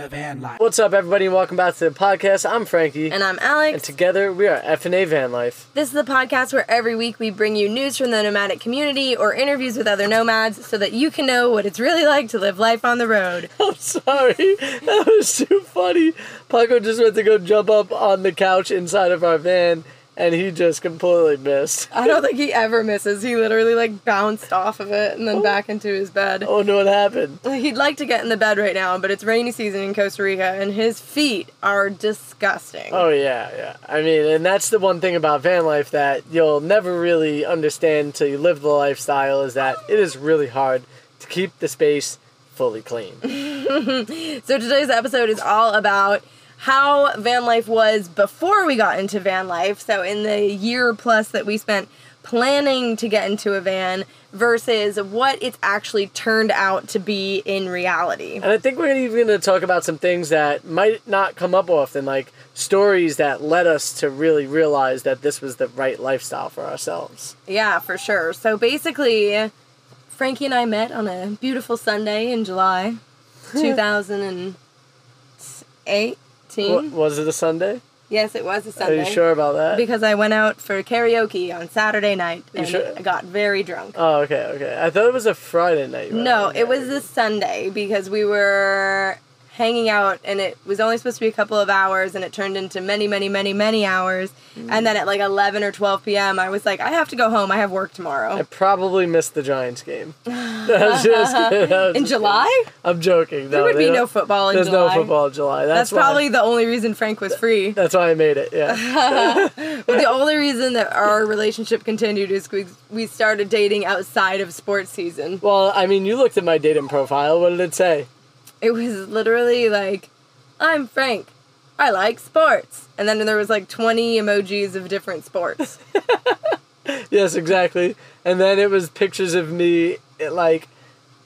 What's up, everybody, and welcome back to the podcast. I'm Frankie, And I'm Alex. and together we are F&A Van Life. this is the podcast where every week we bring you news from the nomadic community or interviews with other nomads so that you can know what it's really like to live life on the road. I'm sorry, that was too funny. Paco just went to go jump up on the couch inside of our van, and he just completely missed. I don't think he ever misses. He literally like bounced off of it and then oh. back into his bed. Oh no, what happened? He'd like to get in the bed right now, but it's rainy season in Costa Rica and his feet are disgusting. Oh yeah, yeah. I mean, and that's the one thing about van life that you'll never really understand till you live the lifestyle is that it is really hard to keep the space fully clean. So today's episode is all about how van life was before we got into van life. So in the year plus that we spent planning to get into a van versus what it's actually turned out to be in reality. And I think we're even going to talk about some things that might not come up often, like stories that led us to really realize that this was the right lifestyle for ourselves. Yeah, for sure. So basically, Frankie and I met on a beautiful Sunday in July 2018. Wa- Was it a Sunday? Yes, it was a Sunday. Are you sure about that? Because I went out for karaoke on Saturday night and sure? I got very drunk. oh, okay, okay. I thought it was a Friday night. No, it was a Sunday because we were hanging out and it was only supposed to be a couple of hours and it turned into many, many, many, many hours. Mm. And then at like 11 or 12 p.m., I was like, I have to go home. I have work tomorrow. I probably missed the Giants game. Just kidding. I was In July? I'm joking. There No, would be no football in July. There's July. no football in July. That's, That's probably the only reason Frank was free. That's why I made it. Yeah. But the only reason that our relationship continued is we, we started dating outside of sports season. well, I mean, you looked at my dating profile. What did it say? It was literally like, I'm Frank. I like sports. And then there was like 20 emojis of different sports. Yes, exactly. And then it was pictures of me, like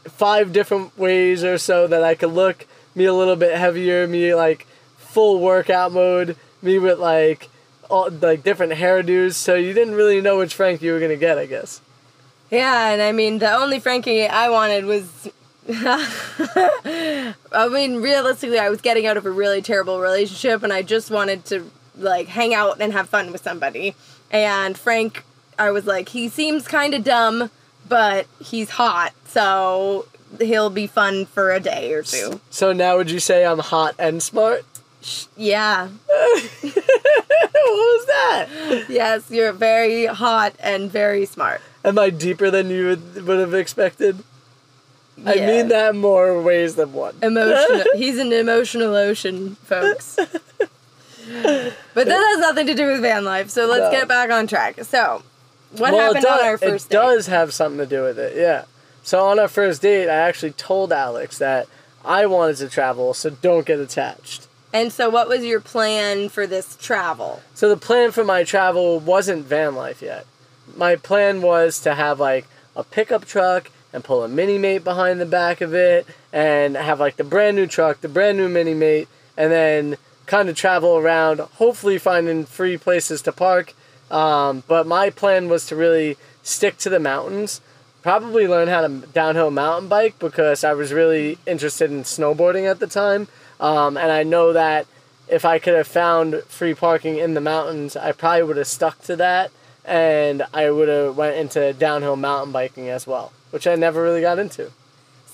five different ways or so that I could look. Me a little bit heavier, me like full workout mode, me with like all like different hairdos. So you didn't really know which Frank you were gonna get, I guess. yeah, and I mean, the only Frankie I wanted was. I mean, realistically, I was getting out of a really terrible relationship and I just wanted to, like, hang out and have fun with somebody. And Frank, I was like, he seems kind of dumb, but he's hot, so he'll be fun for a day or two. So now would you say I'm hot and smart? Yeah. what was that? Yes, you're very hot and very smart. Am I deeper than you would, would have expected? I Yeah. mean that more ways than one. Emotional. He's an emotional ocean, folks. but that has nothing to do with van life. So let's No. get back on track. So, what Well, happened does, on our first It date? does have something to do with it, yeah. So on our first date, I actually told Alex that I wanted to travel, so don't get attached. And so, what was your plan for this travel? So the plan for my travel wasn't van life yet. My plan was to have like a pickup truck and pull a mini mate behind the back of it and have like the brand new truck, the brand new mini mate, and then kind of travel around, hopefully finding free places to park. Um, but my plan was to really stick to the mountains, probably learn how to downhill mountain bike because I was really interested in snowboarding at the time. Um, and I know that if I could have found free parking in the mountains, I probably would have stuck to that, and I would have went into downhill mountain biking as well, which I never really got into.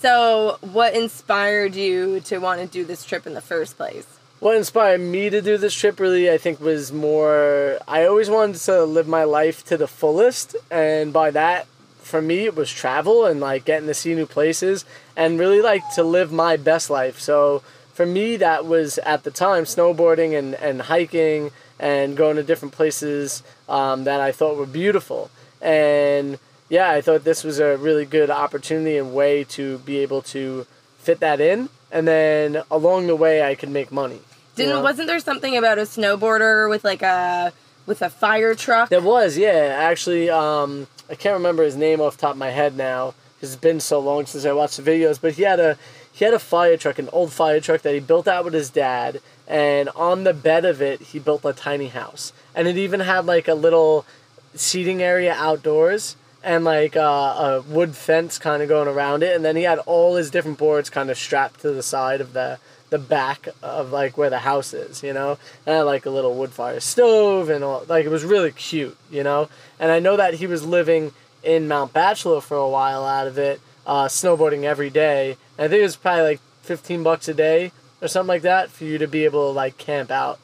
So, what inspired you to want to do this trip in the first place? What inspired me to do this trip really, I think, was more. I always wanted to live my life to the fullest, and by that, for me, it was travel and like getting to see new places and really like to live my best life. So for me, that was at the time snowboarding and, and hiking and going to different places um, that I thought were beautiful. and yeah, I thought this was a really good opportunity and way to be able to fit that in, and then along the way I could make money. Didn't know? wasn't there something about a snowboarder with like a with a fire truck? There was, yeah. Actually, um, I can't remember his name off the top of my head now. 'cause It's been so long since I watched the videos, but he had a he had a fire truck, an old fire truck that he built out with his dad, and on the bed of it, he built a tiny house, and it even had like a little seating area outdoors and like uh, a wood fence kind of going around it, and then he had all his different boards kind of strapped to the side of the the back of like where the house is, you know, and I had, like a little wood fire stove and all, like it was really cute, you know, and I know that he was living in Mount Bachelor for a while out of it, uh, snowboarding every day. And I think it was probably like fifteen bucks a day or something like that for you to be able to like camp out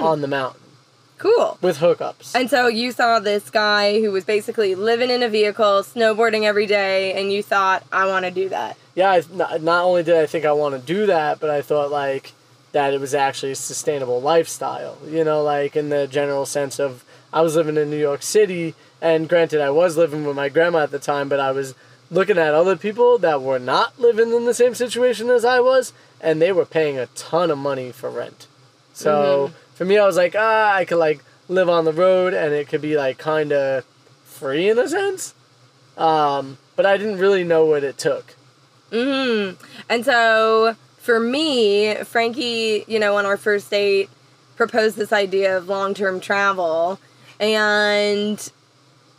on the mountain Cool. with hookups. And so you saw this guy who was basically living in a vehicle, snowboarding every day, and you thought, I want to do that. yeah, I, not, not only did I think I want to do that, but I thought like that it was actually a sustainable lifestyle. You know, like in the general sense of I was living in New York City, and granted, I was living with my grandma at the time, but I was looking at other people that were not living in the same situation as I was, and they were paying a ton of money for rent. So mm-hmm. For me, I was like, ah, I could like live on the road, and it could be like kind of free in a sense. Um, but I didn't really know what it took. Mm. And so for me, Frankie, you know, on our first date, proposed this idea of long term travel. And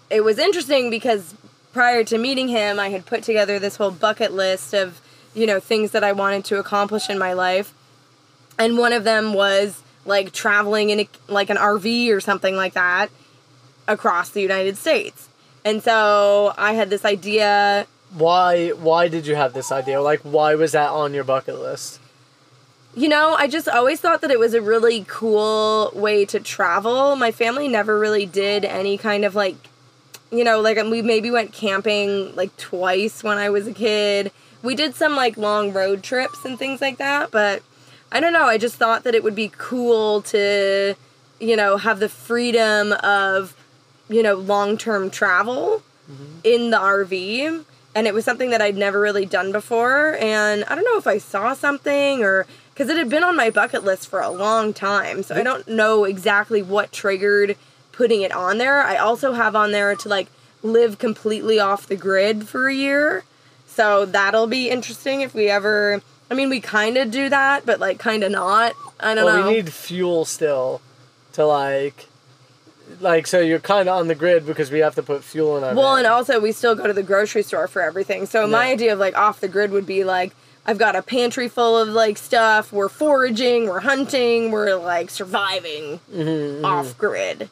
it was interesting because prior to meeting him, I had put together this whole bucket list of, you know, things that I wanted to accomplish in my life. And one of them was like traveling in a, like an RV or something like that across the United States. And so I had this idea Why? Why did you have this idea? Like, why was that on your bucket list? You know, I just always thought that it was a really cool way to travel. My family never really did any kind of like, you know, like we maybe went camping like twice when I was a kid. We did some like long road trips and things like that, but I don't know. I just thought that it would be cool to, you know, have the freedom of, you know, long term travel mm-hmm. in the RV. And it was something that I'd never really done before. And I don't know if I saw something or because it had been on my bucket list for a long time. So I don't know exactly what triggered putting it on there. I also have on there to like live completely off the grid for a year. So that'll be interesting if we ever. I mean, we kind of do that, but like kind of not. I don't Well, know. we need fuel still to like, like so you're kind of on the grid because we have to put fuel in our. Well, van. and also we still go to the grocery store for everything. So my idea of like off the grid would be like I've got a pantry full of like stuff. We're foraging, we're hunting, we're like surviving Mm-hmm, off grid.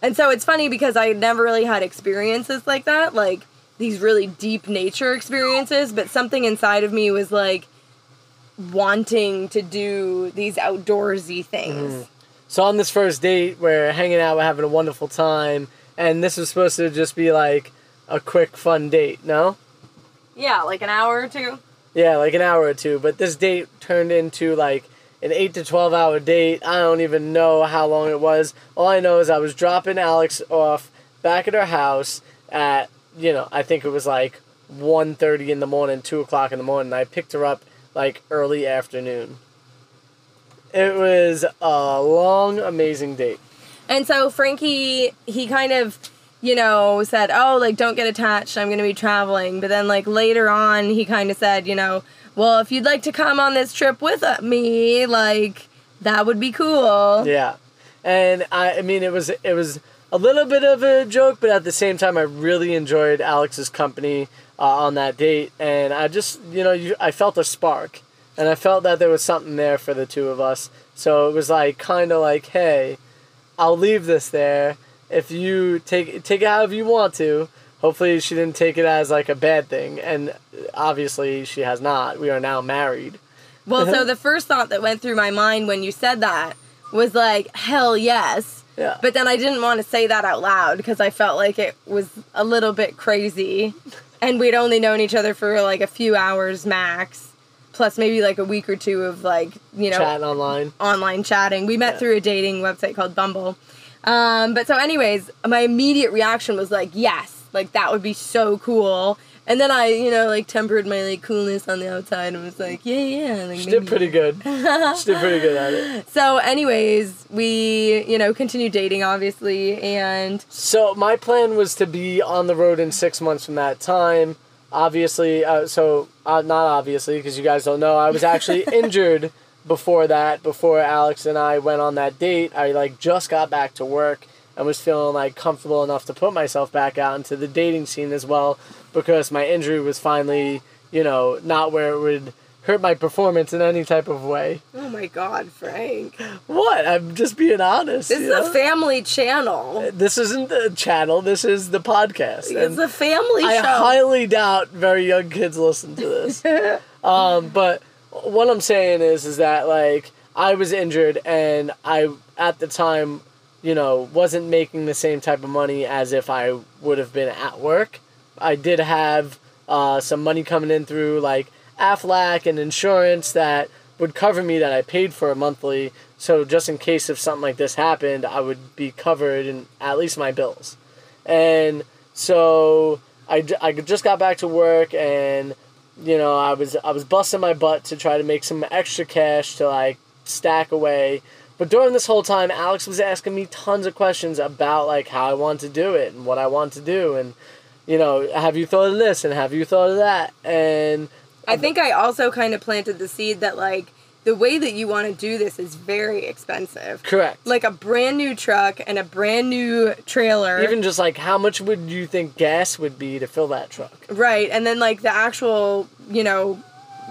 And so it's funny because I never really had experiences like that, like these really deep nature experiences, but something inside of me was like wanting to do these outdoorsy things. Mm-hmm. So on this first date, we're hanging out, we're having a wonderful time, and this was supposed to just be like a quick, fun date. No. Yeah, like an hour or two. Yeah, like an hour or two. But this date turned into like an eight to twelve hour date. I don't even know how long it was. All I know is I was dropping Alex off back at her house at you know I think it was like 1.30 in the morning, two o'clock in the morning. I picked her up like early afternoon. It was a long, amazing date. And so Frankie, he kind of, you know, said, "Oh, like don't get attached. I'm going to be traveling." But then like later on, he kind of said, you know, "Well, if you'd like to come on this trip with uh, me, like that would be cool." Yeah, and I, I mean, it was it was a little bit of a joke, but at the same time, I really enjoyed Alex's company uh, on that date, and I just you know you, I felt a spark, and I felt that there was something there for the two of us. So it was like kind of like, hey, I'll leave this there if you take take it however you want to. Hopefully, she didn't take it as like a bad thing, and obviously she has not. We are now married. Well, so the first thought that went through my mind when you said that was like, "Hell yes." Yeah. But then I didn't want to say that out loud because I felt like it was a little bit crazy. And we'd only known each other for like a few hours max, plus maybe like a week or two of like, you know, Chatting online. online chatting. We met Yeah. through a dating website called Bumble. Um, but so, anyways, my immediate reaction was like, yes, like that would be so cool. And then I, you know, like tempered my like coolness on the outside and was like, yeah, yeah. Like, She did pretty good. she did pretty good at it. So, anyways, we, you know, continued dating, obviously, and So my plan was to be on the road in six months from that time. Obviously, uh, so uh, not obviously because you guys don't know, I was actually injured before that. Before Alex and I went on that date, I like just got back to work and was feeling like comfortable enough to put myself back out into the dating scene as well because my injury was finally, you know, not where it would hurt my performance in any type of way. oh my god, Frank. What? I'm just being honest. This is know? a family channel. This isn't the channel. This is the podcast. It's and a family I show. highly doubt very young kids listen to this. um, but what I'm saying is, is that like I was injured and I at the time, you know, wasn't making the same type of money as if I would have been at work. I did have uh, some money coming in through like Aflac and insurance that would cover me that I paid for monthly. So just in case if something like this happened, I would be covered in at least my bills. And so I, I just got back to work and you know I was I was busting my butt to try to make some extra cash to like stack away. But during this whole time, Alex was asking me tons of questions about like how I want to do it and what I want to do and you know have you thought of this and have you thought of that and I think I also kind of planted the seed that like the way that you want to do this is very expensive. correct Like a brand new truck and a brand new trailer. even just like how much would you think gas would be to fill that truck right, and then like the actual, you know,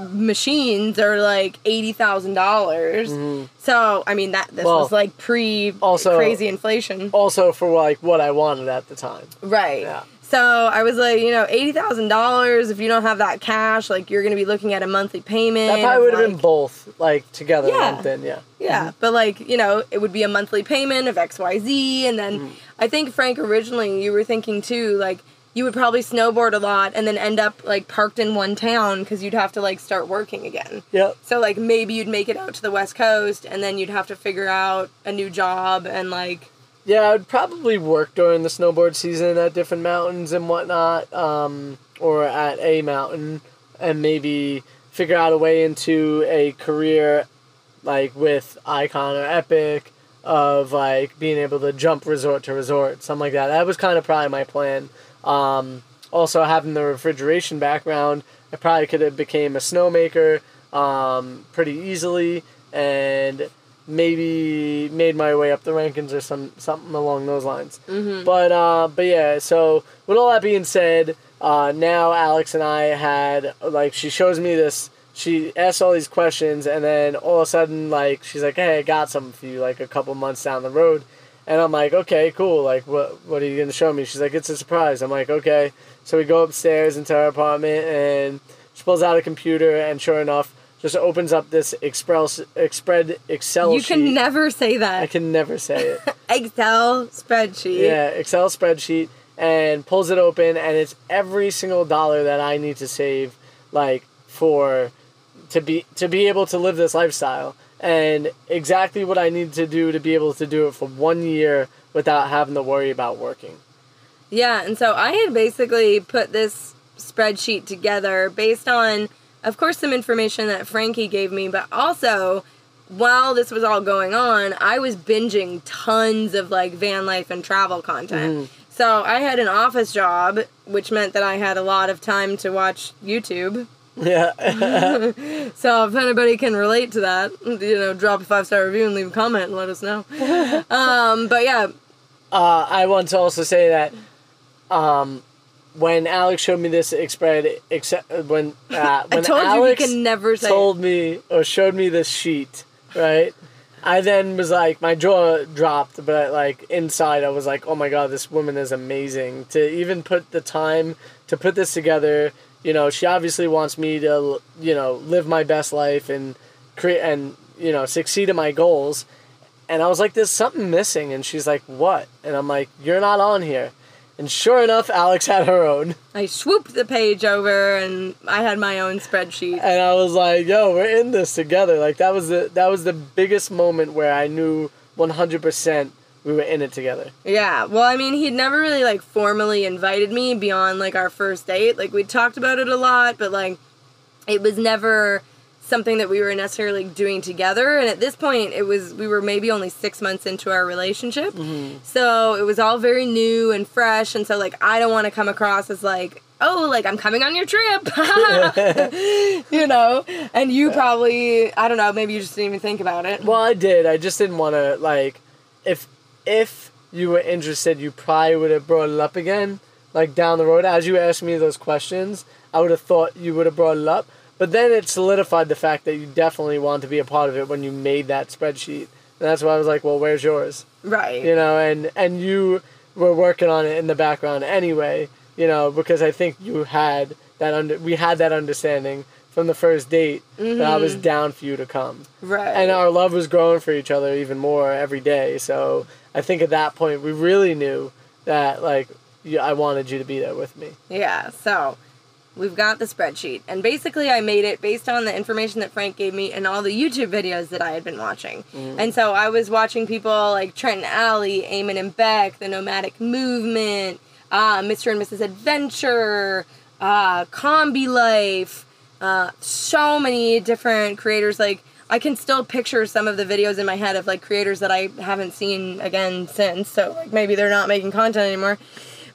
machines are like eighty thousand dollars. So I mean that this Mm-hmm. Well, was like pre also- crazy inflation. also for like what I wanted at the time Right. Yeah. So I was like, you know, eighty thousand dollars. If you don't have that cash, like you're gonna be looking at a monthly payment. that probably would have been both like together Yeah. in yeah Yeah, but like you know, it would be a monthly payment of X Y Z, and then Mm. I think Frank originally you were thinking too, like you would probably snowboard a lot and then end up like parked in one town because you'd have to like start working again. yep So like maybe you'd make it out to the West Coast and then you'd have to figure out a new job and like Yeah, I'd probably work during the snowboard season at different mountains and whatnot, um, or at a mountain, and maybe figure out a way into a career like with Ikon or Epic of like being able to jump resort to resort, something like that. That was kind of probably my plan. Um, also, having the refrigeration background, I probably could have became a snowmaker um, pretty easily and maybe made my way up the rankings or some something along those lines. Mm-hmm. But uh, but yeah, so with all that being said, uh, now Alex and I had like she shows me this. She asks all these questions, and then all of a sudden, like she's like, "Hey, I got something for you." Like a couple months down the road, and I'm like, "Okay, cool. Like, what what are you gonna show me?" She's like, "It's a surprise." I'm like, "Okay." So we go upstairs into her apartment, and she pulls out a computer, and sure enough, just opens up this Express spread Excel you sheet. can never say that. I can never say it. Excel spreadsheet. yeah, Excel spreadsheet, and pulls it open, and it's every single dollar that I need to save, like for to be to be able to live this lifestyle, and exactly what I need to do to be able to do it for one year without having to worry about working. Yeah, and so I had basically put this spreadsheet together based on, of course, some information that Frankie gave me, but also while this was all going on, I was binging tons of like van life and travel content. So I had an office job, which meant that I had a lot of time to watch YouTube. Yeah, So if anybody can relate to that, you know, drop a five star review and leave a comment and let us know. um, but yeah, uh, I want to also say that. Um, when Alex showed me this spread, except when uh, when I told Alex you he can never say. told me or showed me this sheet, right? I then was like, my jaw dropped, but like inside, I was like, oh my god, this woman is amazing. To even put the time to put this together, you know, she obviously wants me to, you know, live my best life and create and you know succeed in my goals. And I was like, there's something missing, and she's like, what? And I'm like, you're not on here. And sure enough, Alex had her own. I swooped the page over and I had my own spreadsheet. and I was like, "Yo, we're in this together." Like that was the that was the biggest moment where I knew one hundred percent we were in it together. Yeah. Well, I mean, he'd never really like formally invited me beyond like our first date. Like we talked about it a lot, but like it was never something that we were necessarily doing together. And at this point, it was we were maybe only 6 months into our relationship. Mm-hmm. So, it was all very new and fresh and so like I don't want to come across as like Oh, like I'm coming on your trip, you know, and you probably I don't know, maybe you just didn't even think about it. Well, I did. I just didn't want to like if if you were interested, you probably would have brought it up again, like down the road. As you asked me those questions, I would have thought you would have brought it up. But then it solidified the fact that you definitely want to be a part of it when you made that spreadsheet. And that's why I was like, well, where's yours? Right. You know, and and you were working on it in the background anyway. You know, because I think you had that under we had that understanding from the first date that I was mm-hmm. down for you to come right. and our love was growing for each other even more every day. So I think at that point we really knew that like I wanted you to be there with me. Yeah, so we've got the spreadsheet. And basically, I made it based on the information that Frank gave me and all the YouTube videos that I had been watching. And so I was watching people like Trent and Allie, Eamon and Bec, the Nomadic Movement, uh, Mr. and Mrs. Adventure, uh, Kombi Life, uh, so many different creators. Like, I can still picture some of the videos in my head of like creators that I haven't seen again since. So, like, maybe they're not making content anymore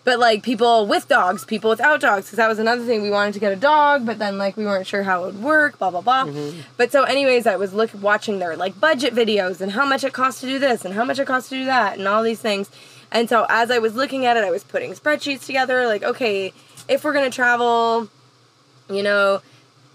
but like people with dogs, people without dogs, because that was another thing. We wanted to get a dog, but then like we weren't sure how it would work, blah blah blah. Mm-hmm. But so, anyways, I was look watching their like budget videos and how much it costs to do this and how much it costs to do that and all these things. And so as I was looking at it, I was putting spreadsheets together. Like, okay, if we're gonna travel, you know,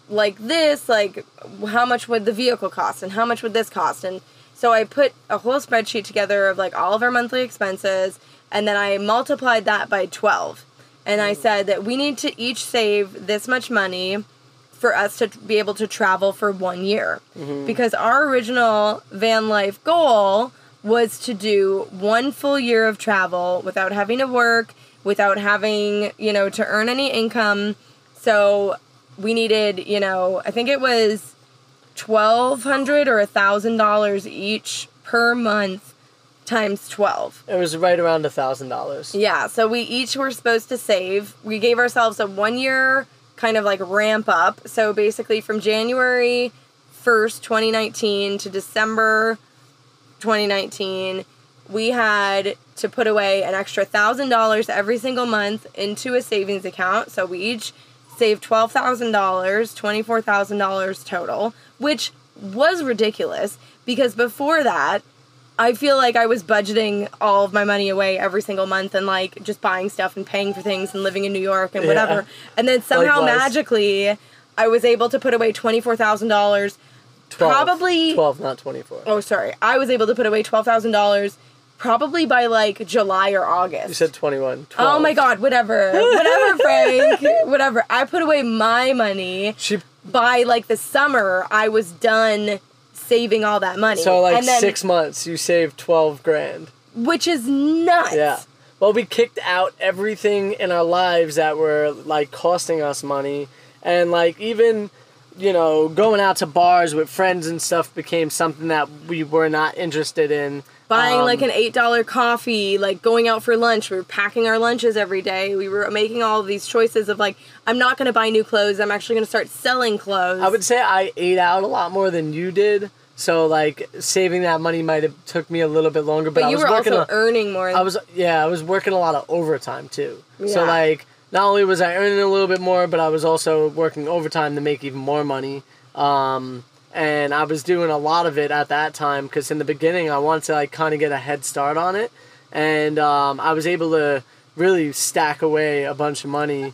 like this, like how much would the vehicle cost and how much would this cost? And so I put a whole spreadsheet together of like all of our monthly expenses and then I multiplied that by 12. And I mm. said that we need to each save this much money for us to be able to travel for one year. Mm-hmm. Because our original van life goal was to do one full year of travel without having to work, without having, you know, to earn any income. So we needed, you know, I think it was twelve hundred or a thousand dollars each per month times twelve. It was right around a thousand dollars. Yeah, so we each were supposed to save. We gave ourselves a one year kind of like ramp up. So basically from January 1st, 2019 to December 2019, we had to put away an extra $1,000 every single month into a savings account. So we each saved $12,000, $24,000 total, which was ridiculous because before that, I feel like I was budgeting all of my money away every single month and like just buying stuff and paying for things and living in New York and whatever. Yeah. And then somehow Likewise. magically I was able to put away $24,000 probably twelve, not twenty four. Oh, sorry. I was able to put away $12,000 probably by like July or August. You said twenty one. 12. Oh my god, whatever. Whatever, Frank. whatever. I put away my money She by like the summer. I was done saving all that money. so like And then- six months. You saved twelve grand. which is nuts. Yeah. Well, we kicked out everything in our lives that were like costing us money, and like even, you know, going out to bars with friends and stuff became something that we were not interested in. Buying Um, like an eight dollar coffee, like going out for lunch. We were packing our lunches every day. We were making all of these choices of like, I'm not gonna buy new clothes. I'm actually gonna start selling clothes. I would say I ate out a lot more than you did. So like saving that money might have took me a little bit longer, but, but I you was were working. also a- earning more. I was yeah, I was working a lot of overtime too. So like not only was I earning a little bit more, but I was also working overtime to make even more money. Um, and I was doing a lot of it at that time because in the beginning I wanted to like kind of get a head start on it, and um, I was able to really stack away a bunch of money.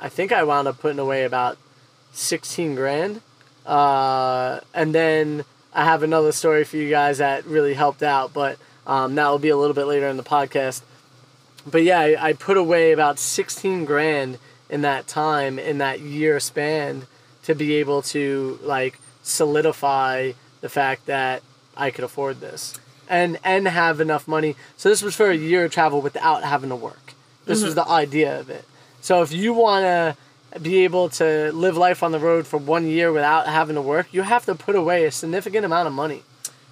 I think I wound up putting away about sixteen grand, uh, and then I have another story for you guys that really helped out. But Um, that will be a little bit later in the podcast. But yeah, I, I put away about 16 grand in that time, in that year span, to be able to like solidify the fact that I could afford this and and have enough money. So this was for a year of travel without having to work. This was the idea of it. So if you want to be able to live life on the road for one year without having to work, you have to put away a significant amount of money.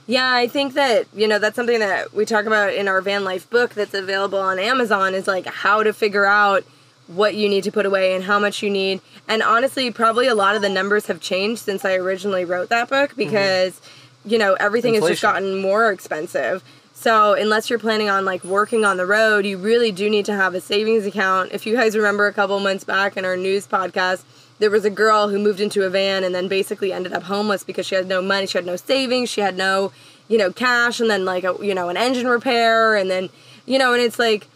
Yeah, I think that, you know, that's something that we talk about in our van life book that's available on Amazon is like how to figure out what you need to put away and how much you need. And honestly, probably a lot of the numbers have changed since I originally wrote that book mm-hmm. because, you know, everything has just gotten more expensive. So, unless you're planning on like working on the road, you really do need to have a savings account. If you guys remember a couple months back in our news podcast, there was a girl who moved into a van and then basically ended up homeless because she had no money, she had no savings, she had no, you know, cash and then like a, you know, an engine repair and then, you know, and it's like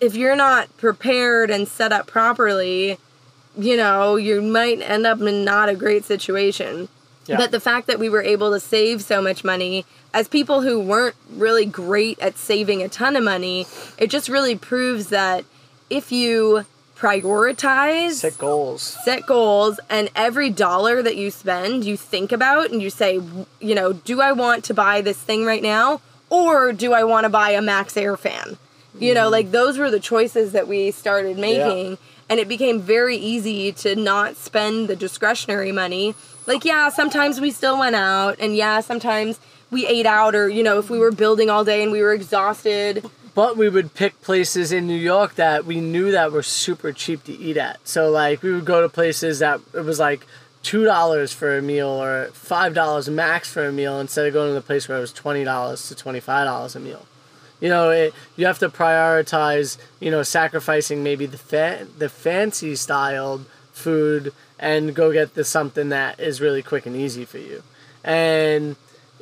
if you're not prepared and set up properly, you know, you might end up in not a great situation. Yeah. But the fact that we were able to save so much money as people who weren't really great at saving a ton of money, it just really proves that if you prioritize Set goals. set goals and every dollar that you spend you think about and you say you know do i want to buy this thing right now or do i want to buy a Maxxair fan you know mm-hmm. like those were the choices that we started making and it became very easy to not spend the discretionary money like yeah sometimes we still went out and yeah sometimes we ate out or you know if we were building all day and we were exhausted But we would pick places in New York that we knew that were super cheap to eat at. So like we would go to places that it was like two dollars for a meal or five dollars max for a meal instead of going to the place where it was twenty dollars to twenty five dollars a meal. You know, it, you have to prioritize. You know, sacrificing maybe the fa- the fancy styled food and go get the something that is really quick and easy for you. And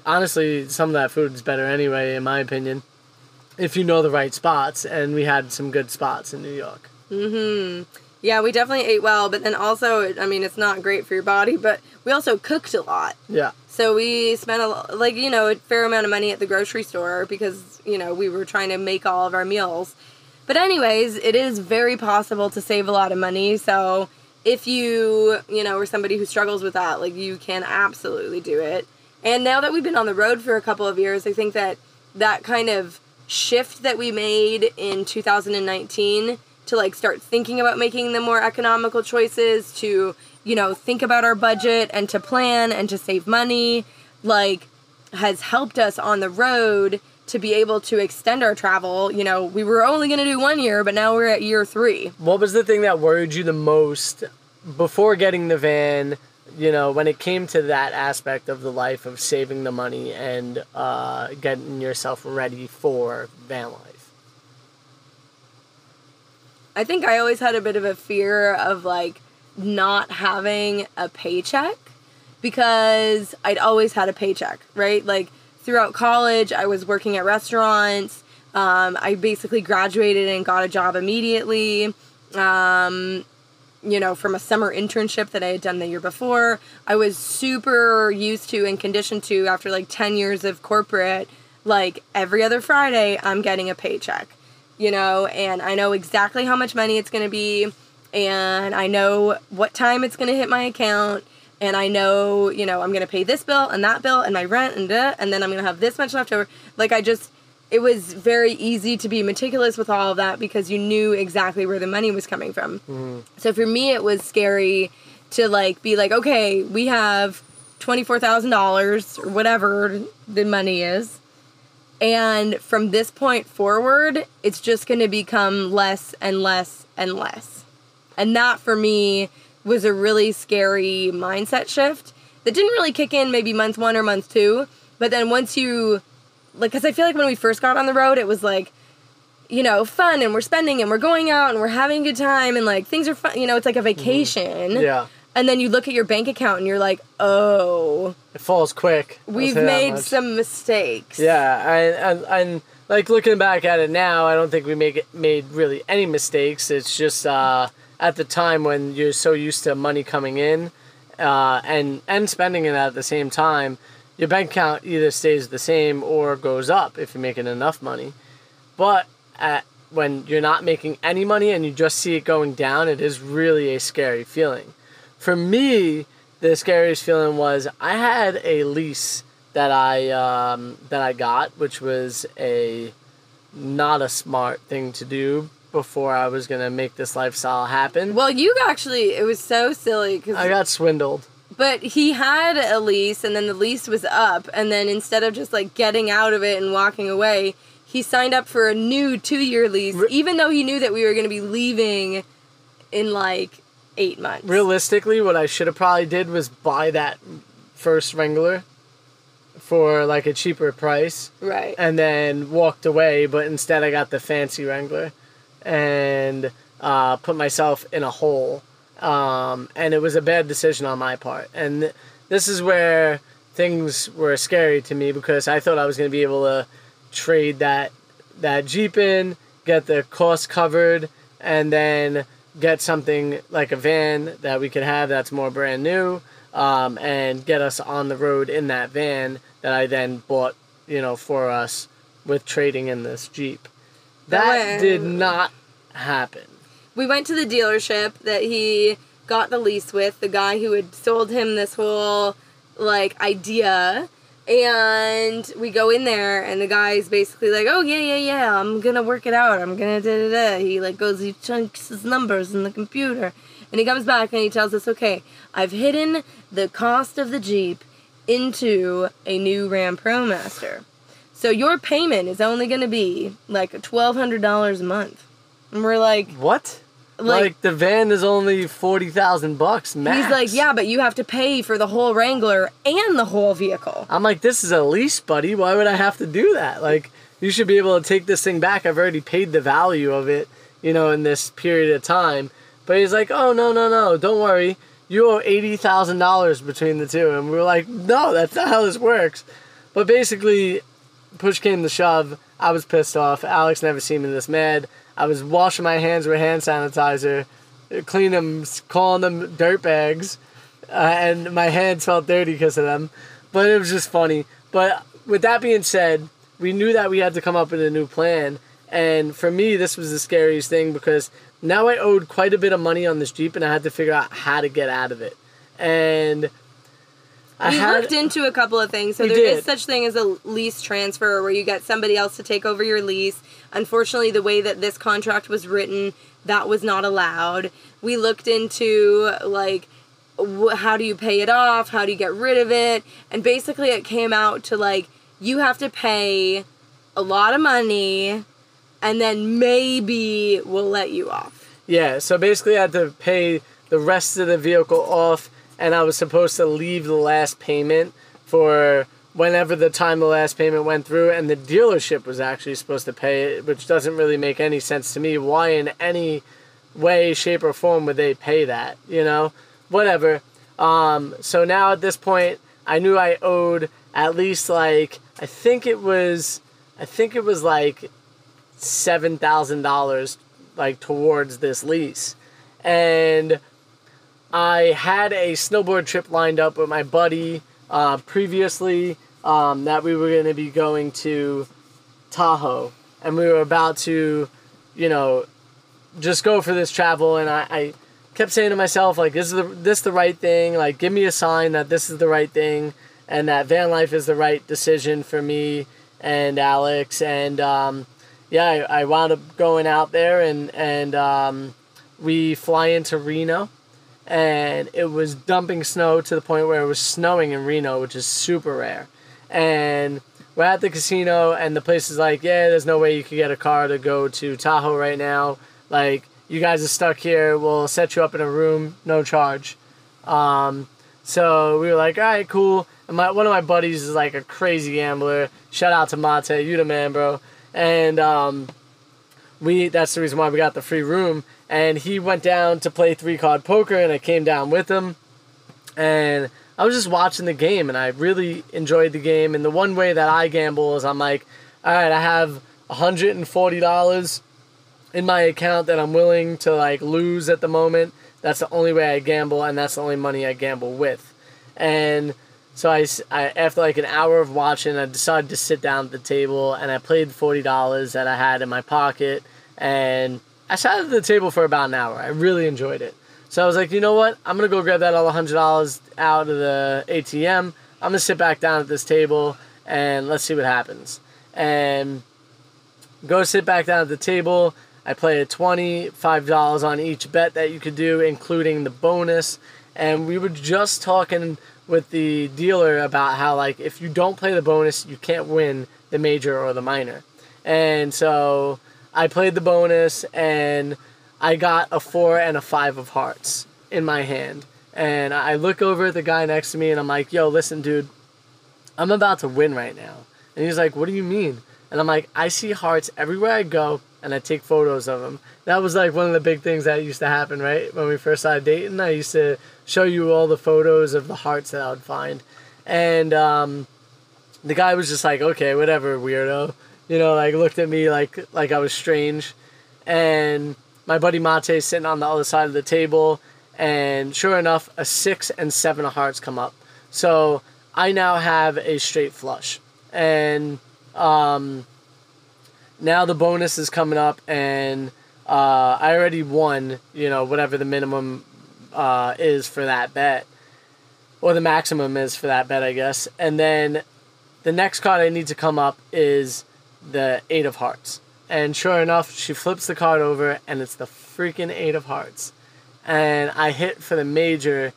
honestly, some of that food is better anyway, in my opinion if you know the right spots and we had some good spots in New York. Mm-hmm. yeah we definitely ate well but then also i mean it's not great for your body but we also cooked a lot Yeah. So we spent a like you know a fair amount of money at the grocery store because you know we were trying to make all of our meals. But anyways, it is very possible to save a lot of money. So if you you know are somebody who struggles with that, like you can absolutely do it. And now that we've been on the road for a couple of years, I think that that kind of shift that we made in 2019 to like start thinking about making the more economical choices to you know think about our budget and to plan and to save money like has helped us on the road to be able to extend our travel you know we were only going to do one year but now we're at year three What was the thing that worried you the most before getting the van? You know, when it came to that aspect of the life of saving the money and uh, getting yourself ready for van life. I think I always had a bit of a fear of like not having a paycheck because I'd always had a paycheck, right? Like throughout college, I was working at restaurants. Um, I basically graduated and got a job immediately. Um, you know, from a summer internship that I had done the year before. I was super used to and conditioned to after like 10 years of corporate, like every other Friday, I'm getting a paycheck, you know, and I know exactly how much money it's going to be, and I know what time it's going to hit my account. And I know, you know, I'm gonna pay this bill and that bill and my rent and da, and then I'm gonna have this much left over. Like I just, it was very easy to be meticulous with all of that because you knew exactly where the money was coming from. Mm-hmm. So for me, it was scary to like be like, okay, we have twenty four thousand dollars or whatever the money is, and from this point forward, it's just going to become less and less and less, and that for me was a really scary mindset shift that didn't really kick in maybe month one or month two, but then once you like, because I feel like when we first got on the road, it was like you know, fun and we're spending and we're going out and we're having a good time and like things are fun. You know, it's like a vacation. Yeah. And then you look at your bank account and you're like, oh, It falls quick. I'll we've made some mistakes. Yeah, and, and and like looking back at it now, I don't think we make it, made really any mistakes. It's just uh, at the time when you're so used to money coming in uh, and and spending it at the same time, your bank account either stays the same or goes up if you're making enough money. But at, when you're not making any money and you just see it going down, it is really a scary feeling. For me, the scariest feeling was I had a lease that I um, that I got, which was a not a smart thing to do before I was gonna make this lifestyle happen. Well, you actually, it was so silly because I got swindled. But he had a lease, and then the lease was up, and then instead of just like getting out of it and walking away, he signed up for a new two-year lease, Re- even though he knew that we were to be leaving in like eight months. Realistically, what I should have probably did was buy that first Wrangler for like a cheaper price Right. and then walked away. But instead, I got the fancy Wrangler and uh, put myself in a hole. Um, and it was a bad decision on my part. And th- this is where things were scary to me because I thought I was going to be able to trade that that Jeep in, get the cost covered, and then get something like a van that we could have that's more brand new, um, and get us on the road in that van that I then bought, you know, for us with trading in this Jeep. That did not happen. we went to the dealership that he got the lease with, the guy who had sold him this whole like idea. And we go in there, and the guy's basically like, "Oh yeah, yeah, yeah, I'm gonna work it out. I'm gonna da da da." He like goes, he chunks his numbers in the computer, and he comes back and he tells us, "Okay, I've hidden the cost of the Jeep into a new Ram ProMaster, so your payment is only gonna be like twelve hundred dollars a month." And we're like, What? Like, Like- the van is only forty thousand bucks max. He's like, yeah, but you have to pay for the whole Wrangler and the whole vehicle. I'm like, this is a lease, buddy. Why would I have to do that? Like, you should be able to take this thing back. I've already paid the value of it, you know, in this period of time. But he's like, oh no, no, no, don't worry. You owe eighty thousand dollars between the two, and we're like, no, that's not how this works. But basically, push came to shove. I was pissed off. Alex never seen me this mad. I was washing my hands with hand sanitizer, cleaning them, calling them dirt bags, uh, and my hands felt dirty because of them. But it was just funny. But with that being said, we knew that we had to come up with a new plan. And for me, this was the scariest thing because now I owed quite a bit of money on this Jeep and I had to figure out how to get out of it. And I we had, looked into a couple of things. So there is did. such thing as a lease transfer where you get somebody else to take over your lease. Unfortunately, the way that this contract was written, that was not allowed. We looked into like wh- how do you pay it off? How do you get rid of it? And basically it came out to like you have to pay a lot of money and then maybe we'll let you off. Yeah, so basically I had to pay the rest of the vehicle off and I was supposed to leave the last payment for whenever the time the last payment went through and the dealership was actually supposed to pay it, which doesn't really make any sense to me. Why in any way, shape, or form would they pay that? You know? Whatever. Um, so now at this point I knew I owed at least like I think it was I think it was like seven thousand dollars like towards this lease and i had a snowboard trip lined up with my buddy uh, previously um, that we were going to be going to tahoe. And we were about to you know just go for this travel and i, I kept saying to myself like is this the right thing. Like give me a sign that this is the right thing and that van life is the right decision for me and alex. And um, yeah, I, I wound up going out there and and um, we fly into Reno, and it was dumping snow to the point where it was snowing in Reno, which is super rare. And we're at the casino, and the place is like, yeah, there's no way you could get a car to go to Tahoe right now. Like, you guys are stuck here. We'll set you up in a room, no charge. Um, so we were like, all right, cool. And my one of my buddies is like a crazy gambler. Shout out to Mate, you the man, bro. And um, we that's the reason why we got the free room. And he went down to play three card poker, and I came down with him. And I was just watching the game, and I really enjoyed the game. And the one way that I gamble is I'm like, all right, I have $140 in my account that I'm willing to like lose at the moment. That's the only way I gamble, and that's the only money I gamble with. And So I, I after like an hour of watching, I decided to sit down at the table and I played forty dollars that I had in my pocket, and I sat at the table for about an hour. I really enjoyed it. So I was like, you know what? I'm gonna go grab that all hundred dollars out of the ATM. I'm gonna sit back down at this table and let's see what happens. And go sit back down at the table. I play a $25 on each bet that you could do, including the bonus. And we were just talking with the dealer about how, like, if you don't play the bonus, you can't win the major or the minor. And so I played the bonus and I got a four and a five of hearts in my hand. And I look over at the guy next to me and I'm like, yo, listen, dude, I'm about to win right now. And he's like, what do you mean? And I'm like, I see hearts everywhere I go and I take photos of them. That was like one of the big things that used to happen, right? When we first started dating, I used to show you all the photos of the hearts that I would find. And um, the guy was just like, okay, whatever, weirdo. You know, like looked at me like like I was strange. And my buddy Mate sitting on the other side of the table, and sure enough, a six and seven of hearts come up. So I now have a straight flush, and um, now the bonus is coming up, and uh, I already won. You know, whatever the minimum uh, is for that bet, or the maximum is for that bet, I guess. And then the next card I need to come up is the eight of hearts. And sure enough, she flips the card over, and it's the freaking eight of hearts. And I hit for the major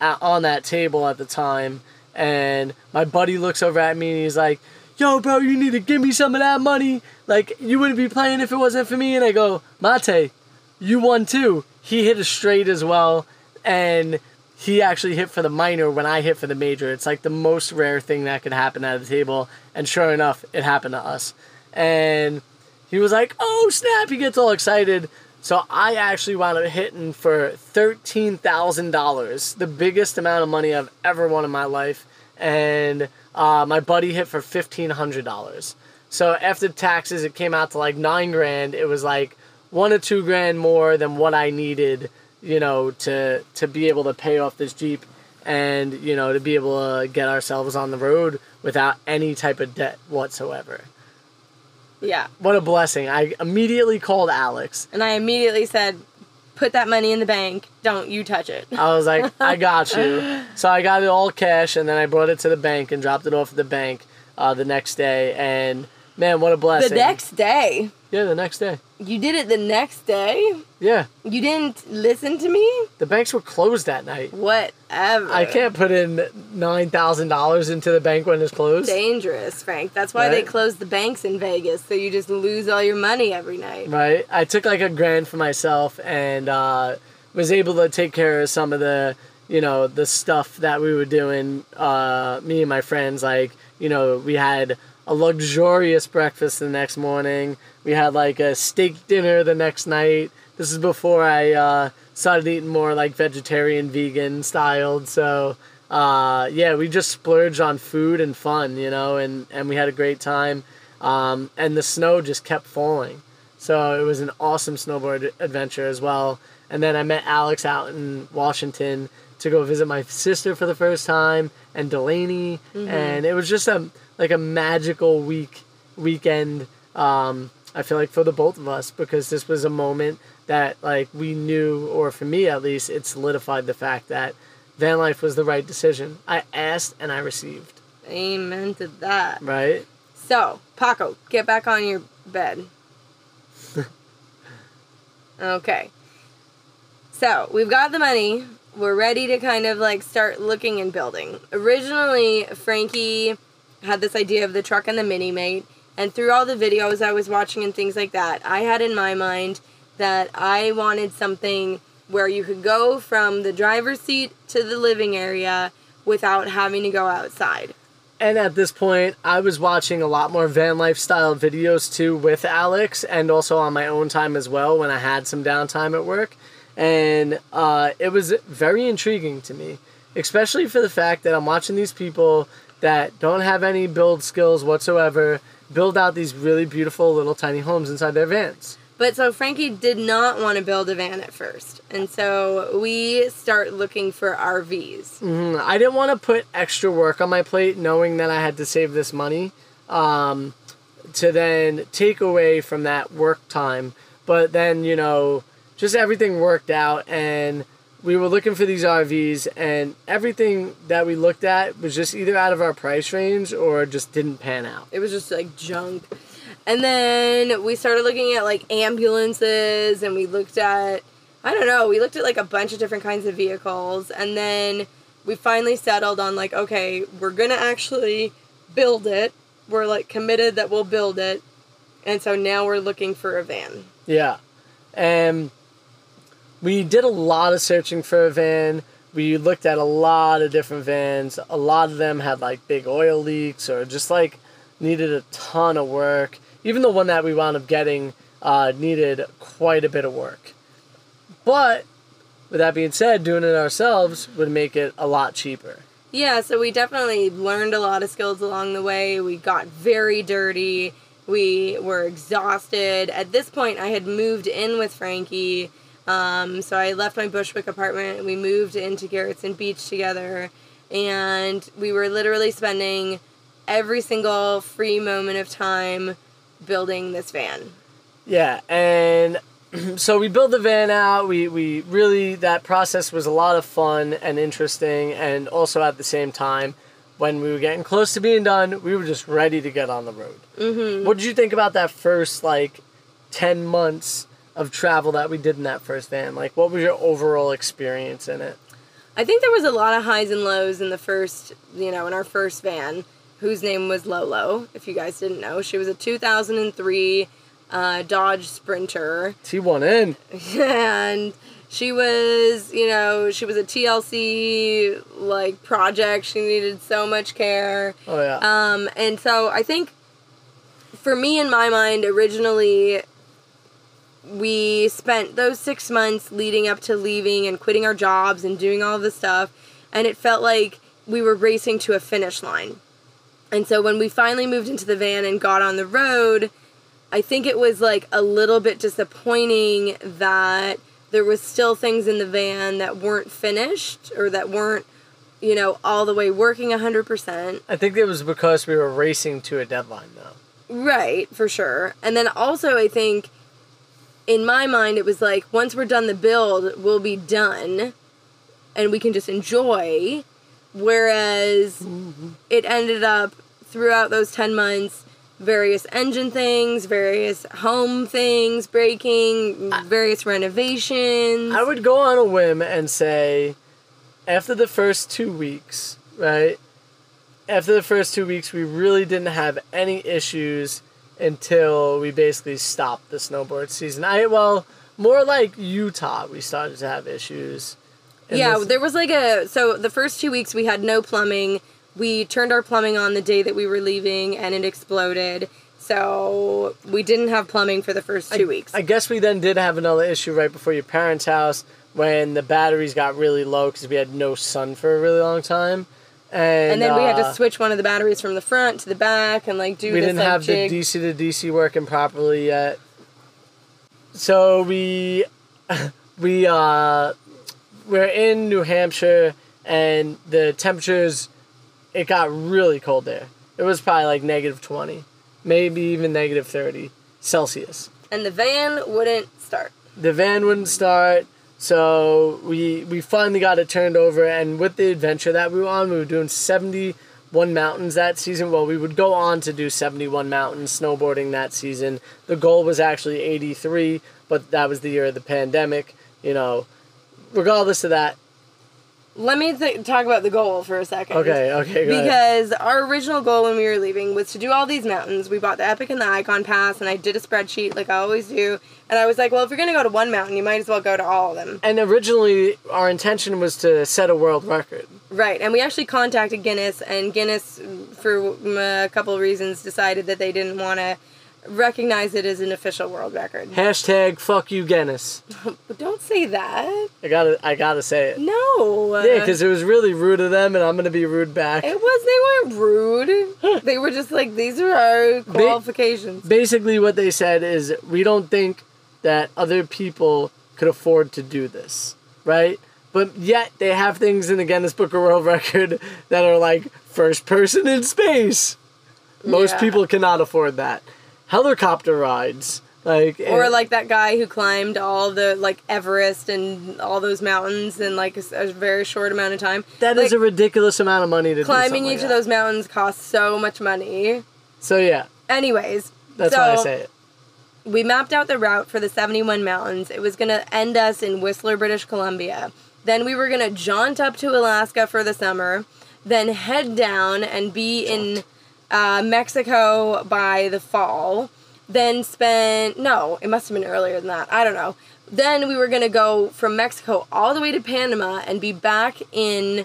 at, on that table at the time, and my buddy looks over at me and he's like, "Yo, bro, you need to give me some of that money. Like you wouldn't be playing if it wasn't for me." And I go, "Mate, you won too." He hit a straight as well, and he actually hit for the minor when I hit for the major. It's like the most rare thing that could happen at a table, and sure enough, it happened to us. And he was like, "Oh snap!" He gets all excited. So I actually wound up hitting for thirteen thousand dollars, the biggest amount of money I've ever won in my life, and uh, my buddy hit for fifteen hundred dollars. So after taxes, it came out to like nine grand. It was like one or two grand more than what I needed, you know, to to be able to pay off this Jeep, and you know to be able to get ourselves on the road without any type of debt whatsoever. Yeah. What a blessing! I immediately called Alex. And I immediately said, put that money in the bank. Don't you touch it. I was like, I got you. So I got it all cash, and then I brought it to the bank and dropped it off at the bank uh, the next day. And man, what a blessing. The next day. yeah, the next day. You did it the next day? Yeah, You didn't listen to me? the banks were closed that night. Whatever. I can't put in nine thousand dollars into the bank when it's closed. Dangerous, Frank. That's why they Right. close the banks in Vegas, so you just lose all your money every night. Right. I took like a grand for myself and uh, was able to take care of some of the, you know, the stuff that we were doing. Uh, me and my friends, like, you know, we had a luxurious breakfast the next morning. We had like a steak dinner the next night. This is before I uh, started eating more like vegetarian, vegan styled. So, uh, yeah, we just splurged on food and fun, you know, and, and we had a great time. Um, and the snow just kept falling. So it was an awesome snowboard adventure as well. And then I met Alex out in Washington to go visit my sister for the first time and Delaney. And it was just a like a magical week weekend. Um, I feel like for the both of us because this was a moment that like we knew, or for me at least, it solidified the fact that van life was the right decision. I asked and I received. Amen to that. Right. So, Paco, get back on your bed. okay. So, we've got the money. We're ready to kind of like start looking and building. Originally, Frankie had this idea of the truck and the mini mate, and through all the videos I was watching and things like that, I had in my mind that I wanted something where you could go from the driver's seat to the living area without having to go outside. And at this point, I was watching a lot more van lifestyle videos too with Alex and also on my own time as well when I had some downtime at work. And uh, it was very intriguing to me, especially for the fact that I'm watching these people that don't have any build skills whatsoever build out these really beautiful little tiny homes inside their vans. But so Frankie did not want to build a van at first. And so we start looking for RVs. Mm, I didn't want to put extra work on my plate, knowing that I had to save this money, um, to then take away from that work time. But then you know, just everything worked out, and we were looking for these RVs, and everything that we looked at was just either out of our price range or just didn't pan out. It was just like junk. And then we started looking at like ambulances and we looked at I don't know, we looked at like a bunch of different kinds of vehicles and then we finally settled on like okay, we're to actually build it. We're like committed that we'll build it. And so now we're looking for a van. Yeah. And we did a lot of searching for a van. We looked at a lot of different vans. A lot of them had like big oil leaks or just like needed a ton of work. Even the one that we wound up getting uh, needed quite a bit of work. But with that being said, doing it ourselves would make it a lot cheaper. Yeah, so we definitely learned a lot of skills along the way. We got very dirty. We were exhausted. At this point, I had moved in with Frankie. Um, so I left my Bushwick apartment and we moved into Gerritsen Beach together. And we were literally spending every single free moment of time building this van. Yeah, and so we built the van out. We we really that process was a lot of fun and interesting, and also at the same time, when we were getting close to being done, we were just ready to get on the road. Mm-hmm. What did you think about that first like ten months of travel that we did in that first van? Like, what was your overall experience in it? I think there was a lot of highs and lows in the first, you know, in our first van, whose name was Lolo. If you guys didn't know, she was a 2003 uh, Dodge Sprinter. T1N. and she was you know she was a tlc like project she needed so much care Oh yeah. um, and so i think for me in my mind originally we spent those six months leading up to leaving and quitting our jobs and doing all this stuff and it felt like we were racing to a finish line and so when we finally moved into the van and got on the road I think it was like a little bit disappointing that there was still things in the van that weren't finished or that weren't, you know, all the way working 100%. I think it was because we were racing to a deadline though. Right, for sure. And then also I think in my mind it was like once we're done the build, we'll be done and we can just enjoy whereas it ended up throughout those 10 months various engine things, various home things breaking, various renovations. I would go on a whim and say, after the first two weeks, right? After the first two weeks, we really didn't have any issues until we basically stopped the snowboard season. I well, more like Utah, we started to have issues. Yeah, this- there was like a so the first two weeks we had no plumbing. We turned our plumbing on the day that we were leaving and it exploded. So we didn't have plumbing for the first two weeks. I guess we then did have another issue right before your parents' house when the batteries got really low because we had no sun for a really long time. And, and then we had uh, to switch one of the batteries from the front to the back and like do the. we this didn't like have jig. the DC to DC working properly yet. So we we uh we're in New Hampshire and the temperatures it got really cold there. It was probably like negative 20, maybe even negative 30 Celsius. and the van wouldn't start. The van wouldn't start, so we we finally got it turned over and with the adventure that we were on, we were doing 71 mountains that season. Well, we would go on to do 71 mountains snowboarding that season. The goal was actually 83, but that was the year of the pandemic, you know. Regardless of that, Let me th- talk about the goal for a second. okay, okay, go ahead. Because our original goal when we were leaving was to do all these mountains. We bought the Epic and the Ikon Pass, and I did a spreadsheet like I always do. And I was like, well, if you're going to go to one mountain, you might as well go to all of them. And originally, our intention was to set a world record. Right. And we actually contacted Guinness, and Guinness, for a couple of reasons, decided that they didn't want to recognize it as an official world record. Hashtag fuck you, Guinness. Don't say that. I gotta, I gotta say it. No. Yeah, because it was really rude of them, and I'm gonna be rude back. It was, they weren't rude. they were just like, these are our qualifications. Basically, what they said is we don't think that other people could afford to do this, right? But yet they have things in the Guinness Book of World Record that are like first person in space. Most Yeah. people cannot afford that. Helicopter rides, like Or and- like that guy who climbed all the like Everest and all those mountains in like a very short amount of time. that is like, a ridiculous amount of money to climbing each like of those mountains costs so much money. So yeah, Anyways, that's so why I say it. we mapped out the route for the 71 mountains. It was going to end us in Whistler, British Columbia. Then we were going to jaunt up to Alaska for the summer, then head down and be in uh, Mexico by the fall. Then spent, no, it must have been earlier than that. I don't know. Then we were going to go from Mexico all the way to Panama and be back in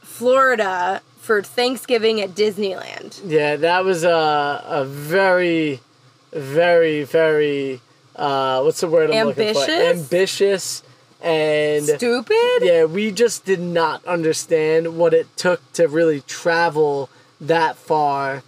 Florida for Thanksgiving at Disneyland. Yeah, that was a a very, very, very uh, what's the word I'm looking for? Ambitious? Ambitious and Stupid? yeah, we just did not understand what it took to really travel that far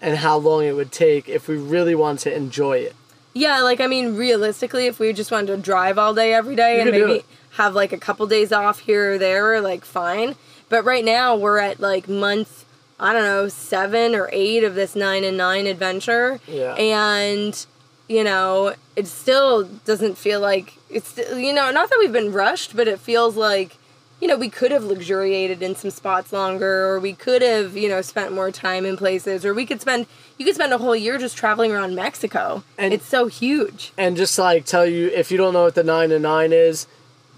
and how long it would take if we really want to enjoy it. Yeah, like I mean, realistically, if we just wanted to drive all day every day You and maybe have like a couple days off here or there, like fine. But right now we're at like month, I don't know, seven or eight of this nine and nine adventure. Yeah. And you know, it still doesn't feel like it's you know not that we've been rushed, but it feels like you know we could have luxuriated in some spots longer, or we could have you know spent more time in places, or we could spend you could spend a whole year just traveling around Mexico. And- it's so huge. And just to, like tell you, if you don't know what the nine and nine is,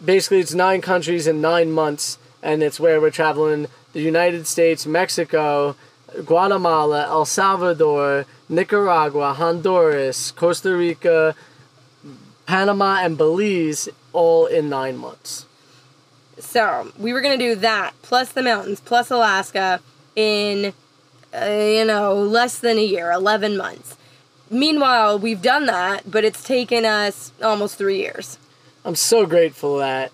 basically it's nine countries in nine months, and it's where we're traveling the United States, Mexico, Guatemala, El Salvador, Nicaragua, Honduras, Costa Rica, Panama, and Belize, all in nine months. So we were gonna do that plus the mountains plus Alaska in uh, you know less than a year, eleven months. Meanwhile, we've done that, but it's taken us almost three years. I'm so grateful that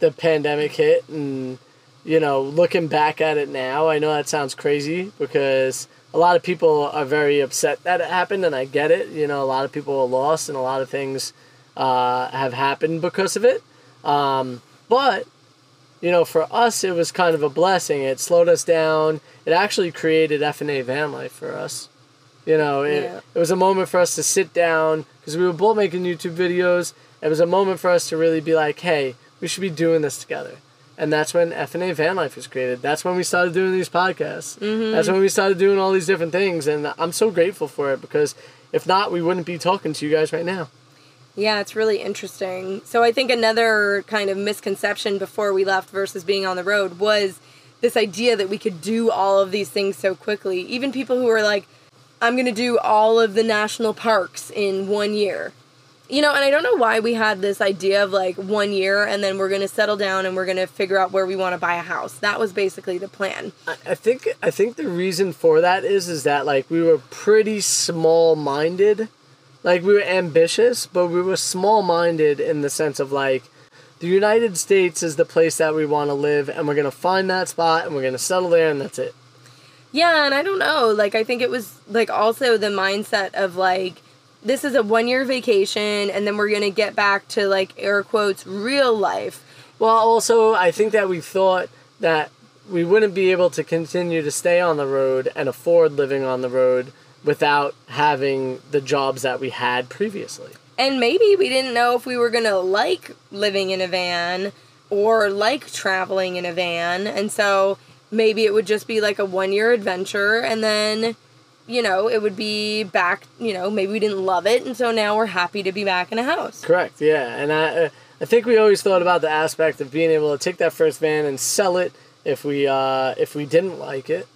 the pandemic hit and you know looking back at it now I know that sounds crazy because a lot of people are very upset that it happened and I get it you know a lot of people are lost and a lot of things uh, have happened because of it um, but you know for us it was kind of a blessing it slowed us down it actually created F&A van life for us you know, it, Yeah. it was a moment for us to sit down because we were both making YouTube videos. It was a moment for us to really be like, hey, we should be doing this together. And that's when F&A Van Life was created. That's when we started doing these podcasts. Mm-hmm. That's when we started doing all these different things. And I'm so grateful for it because if not, we wouldn't be talking to you guys right now. Yeah, it's really interesting. So I think another kind of misconception before we left versus being on the road was this idea that we could do all of these things so quickly. Even people who are like, I'm going to do all of the national parks in one year. You know, and I don't know why we had this idea of like one year and then we're going to settle down and we're going to figure out where we want to buy a house. That was basically the plan. I think I think the reason for that is is that like we were pretty small minded, like we were ambitious, but we were small minded in the sense of like the United States is the place that we want to live, and we're gonna find that spot and we're gonna settle there, and that's it. Yeah, and I don't know. Like, I think it was like also the mindset of like, this is a one year vacation, and then we're gonna get back to like air quotes real life. Well, also I think that we thought that we wouldn't be able to continue to stay on the road and afford living on the road without having the jobs that we had previously. And maybe we didn't know if we were gonna like living in a van or like traveling in a van, and so maybe it would just be like a one year adventure, and then. You know, it would be back. You know, maybe we didn't love it, and so now we're happy to be back in a house. Correct. Yeah, and I uh, I think we always thought about the aspect of being able to take that first van and sell it if we uh if we didn't like it.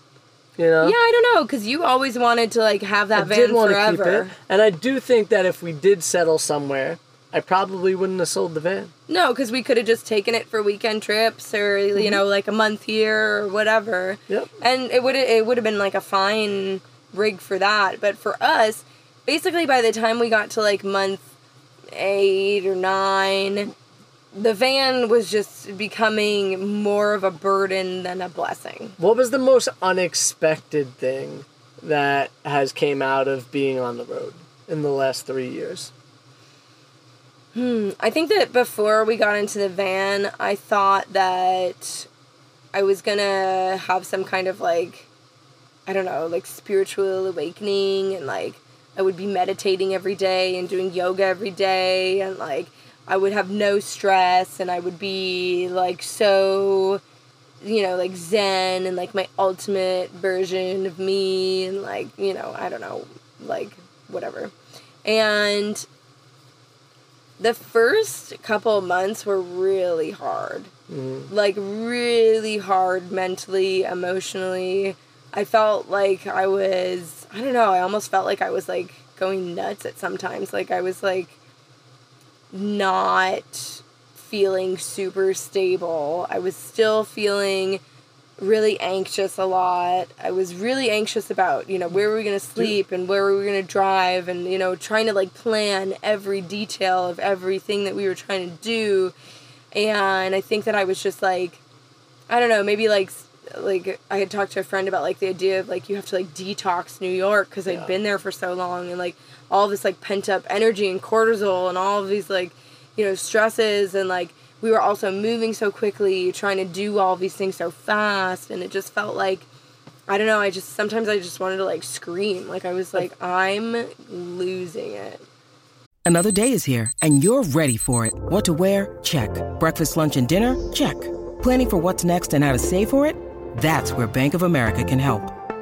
You know. Yeah, I don't know, because you always wanted to like have that I van did want to forever. keep it, and I do think that if we did settle somewhere, I probably wouldn't have sold the van. No, because we could have just taken it for weekend trips or you know mm-hmm. like a month here or whatever. Yep. And it would it would have been like a fine rig for that. But for us, basically by the time we got to like month eight or nine, the van was just becoming more of a burden than a blessing. What was the most unexpected thing that has came out of being on the road in the last three years? Hmm, I think that before we got into the van, I thought that I was gonna have some kind of like, I don't know, like spiritual awakening and like I would be meditating every day and doing yoga every day and like I would have no stress and I would be like so, you know, like zen and like my ultimate version of me and like, you know, I don't know, like whatever. And the first couple of months were really hard. Mm. Like really hard mentally, emotionally. I felt like I was I don't know, I almost felt like I was like going nuts at sometimes. Like I was like not feeling super stable. I was still feeling really anxious a lot. I was really anxious about, you know, where were we going to sleep and where were we going to drive and, you know, trying to like plan every detail of everything that we were trying to do. And I think that I was just like, I don't know, maybe like, like I had talked to a friend about like the idea of like you have to like detox New York because I'd been there for so long and like all this like pent up energy and cortisol and all of these like, you know, stresses and like we were also moving so quickly, trying to do all these things so fast, and it just felt like I don't know. I just sometimes I just wanted to like scream, like I was like I'm losing it. Another day is here, and you're ready for it. What to wear? Check. Breakfast, lunch, and dinner? Check. Planning for what's next and how to save for it? That's where Bank of America can help.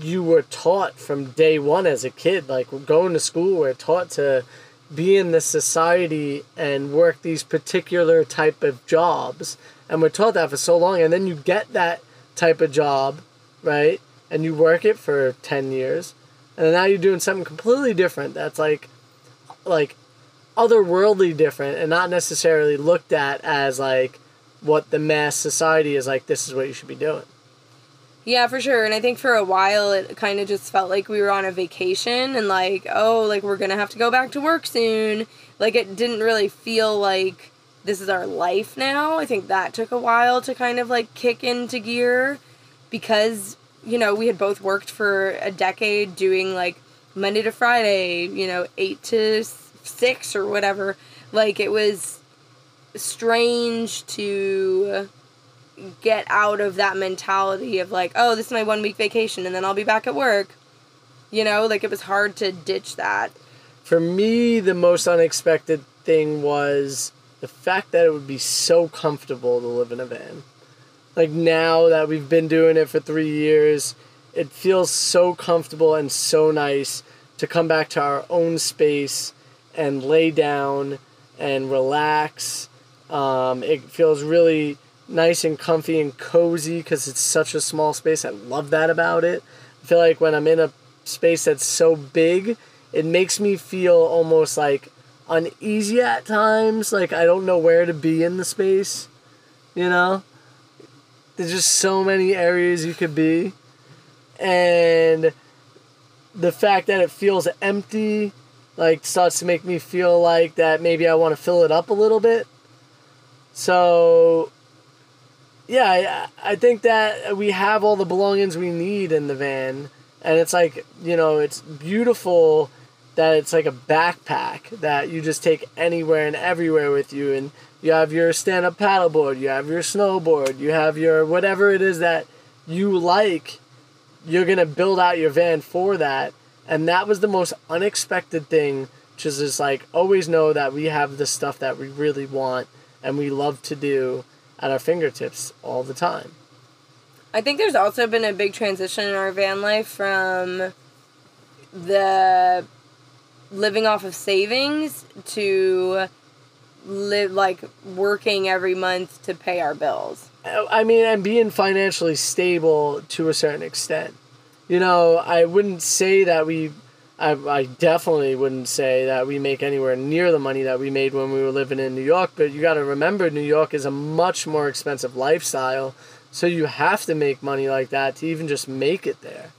you were taught from day one as a kid. Like going to school, we're taught to be in this society and work these particular type of jobs, and we're taught that for so long. And then you get that type of job, right? And you work it for ten years, and now you're doing something completely different. That's like, like otherworldly different and not necessarily looked at as like what the mass society is like this is what you should be doing Yeah, for sure. And I think for a while it kind of just felt like we were on a vacation and like, oh, like we're going to have to go back to work soon. Like it didn't really feel like this is our life now. I think that took a while to kind of like kick into gear because, you know, we had both worked for a decade doing like Monday to Friday, you know, 8 to 6 or whatever. Like it was strange to get out of that mentality of like, oh, this is my one week vacation and then I'll be back at work. You know, like it was hard to ditch that. for me the most unexpected thing was the fact that it would be so comfortable to live in a van like now that we've been doing it for three years it feels so comfortable and so nice to come back to our own space and lay down and relax um, it feels really nice and comfy and cozy because it's such a small space. I love that about it. I feel like when I'm in a space that's so big, it makes me feel almost like uneasy at times. Like I don't know where to be in the space. You know? There's just so many areas you could be. And the fact that it feels empty like starts to make me feel like that maybe I want to fill it up a little bit. So yeah, I, I think that we have all the belongings we need in the van, and it's like you know, it's beautiful that it's like a backpack that you just take anywhere and everywhere with you, and you have your stand-up paddleboard, you have your snowboard, you have your whatever it is that you like. You're gonna build out your van for that, and that was the most unexpected thing. Which is just like always know that we have the stuff that we really want and we love to do at our fingertips all the time. I think there's also been a big transition in our van life from the living off of savings to live like working every month to pay our bills. Oh, I mean, and being financially stable to a certain extent. You know, I wouldn't say that we, I, I definitely wouldn't say that we make anywhere near the money that we made when we were living in New York, but you got to remember New York is a much more expensive lifestyle, so you have to make money like that to even just make it there.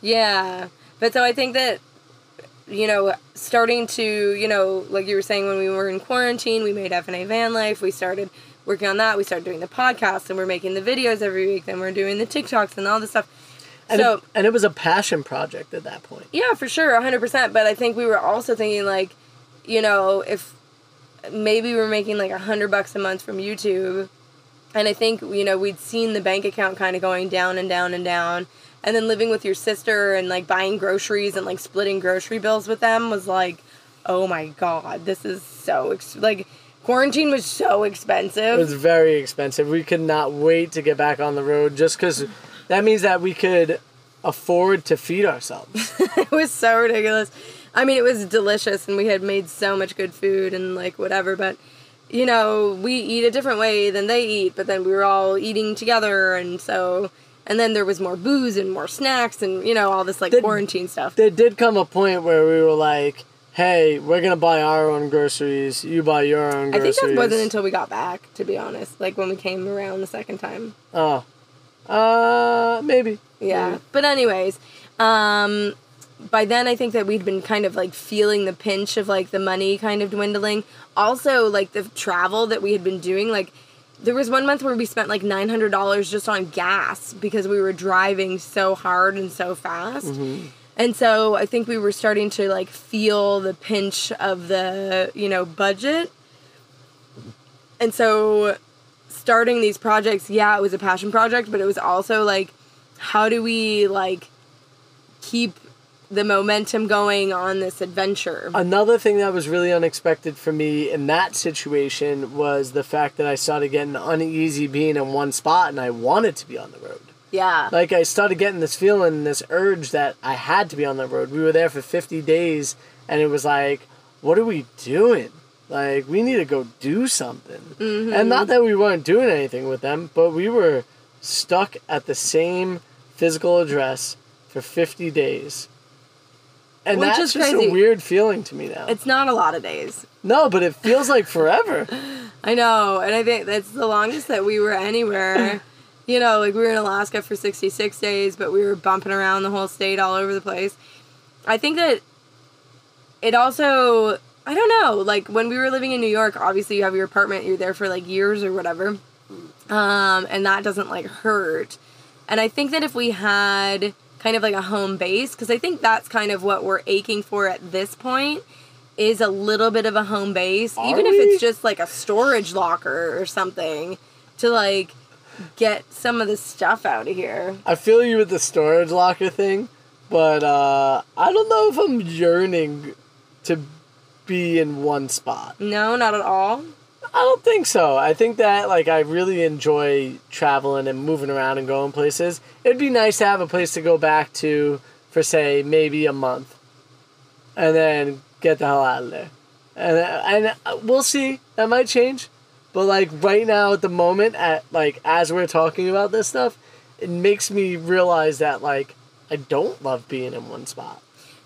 Yeah. But so I think that, you know, starting to, you know, like you were saying, when we were in quarantine, we made FNA Van Life. We started working on that. We started doing the podcast and we're making the videos every week. Then we're doing the TikToks and all this stuff. And, so, it, and it was a passion project at that point. yeah, for sure, 100%. But I think we were also thinking, like, you know, if maybe we're making like a hundred bucks a month from YouTube, and I think you know we'd seen the bank account kind of going down and down and down, and then living with your sister and like buying groceries and like splitting grocery bills with them was like, oh my god, this is so ex- like quarantine was so expensive. It was very expensive. We could not wait to get back on the road just because that means that we could afford to feed ourselves. it was so ridiculous. I mean, it was delicious, and we had made so much good food and like whatever. But you know, we eat a different way than they eat. But then we were all eating together, and so and then there was more booze and more snacks, and you know all this like Did- quarantine stuff. there did come a point where we were like, hey, we're going to buy our own groceries. You buy your own I think that wasn't until we got back, to be honest. Like when we came around the second time. Oh. Uh, maybe. Yeah. But anyways, um by then I think that we'd been kind of like feeling the pinch of like the money kind of dwindling. Also like the travel that we had been doing like there was one month where we spent like $900 just on gas because we were driving so hard and so fast. And so I think we were starting to like feel the pinch of the, you know, budget. And so starting these projects, yeah, it was a passion project, but it was also like how do we like keep the momentum going on this adventure? Another thing that was really unexpected for me in that situation was the fact that I started getting uneasy being in one spot and I wanted to be on the road. yeah. Like I started getting this feeling, this urge that I had to be on the road. We were there for 50 days and it was like, what are we doing? Like we need to go do something. Mm-hmm. And not that we weren't doing anything with them, but we were stuck at the same physical address for 50 days. And Which that's just crazy. a weird feeling to me now. it's not a lot of days. no, but it feels like forever. I know, and I think that's the longest that we were anywhere. you know, like we were in Alaska for 66 days, but we were bumping around the whole state all over the place. I think that it also, I don't know, like when we were living in New York, obviously you have your apartment, you're there for like years or whatever. Um, and that doesn't like hurt. And I think that if we had kind of like a home base, because I think that's kind of what we're aching for at this point, is a little bit of a home base, Are even if it's just like a storage locker or something, to like get some of the stuff out of here. I feel you with the storage locker thing, but uh, I don't know if I'm yearning to be in one spot. No, not at all. I don't think so. I think that like I really enjoy traveling and moving around and going places. It'd be nice to have a place to go back to for say maybe a month, and then get the hell out of there. And and uh, we'll see. That might change, but like right now at the moment, at like as we're talking about this stuff, it makes me realize that like I don't love being in one spot.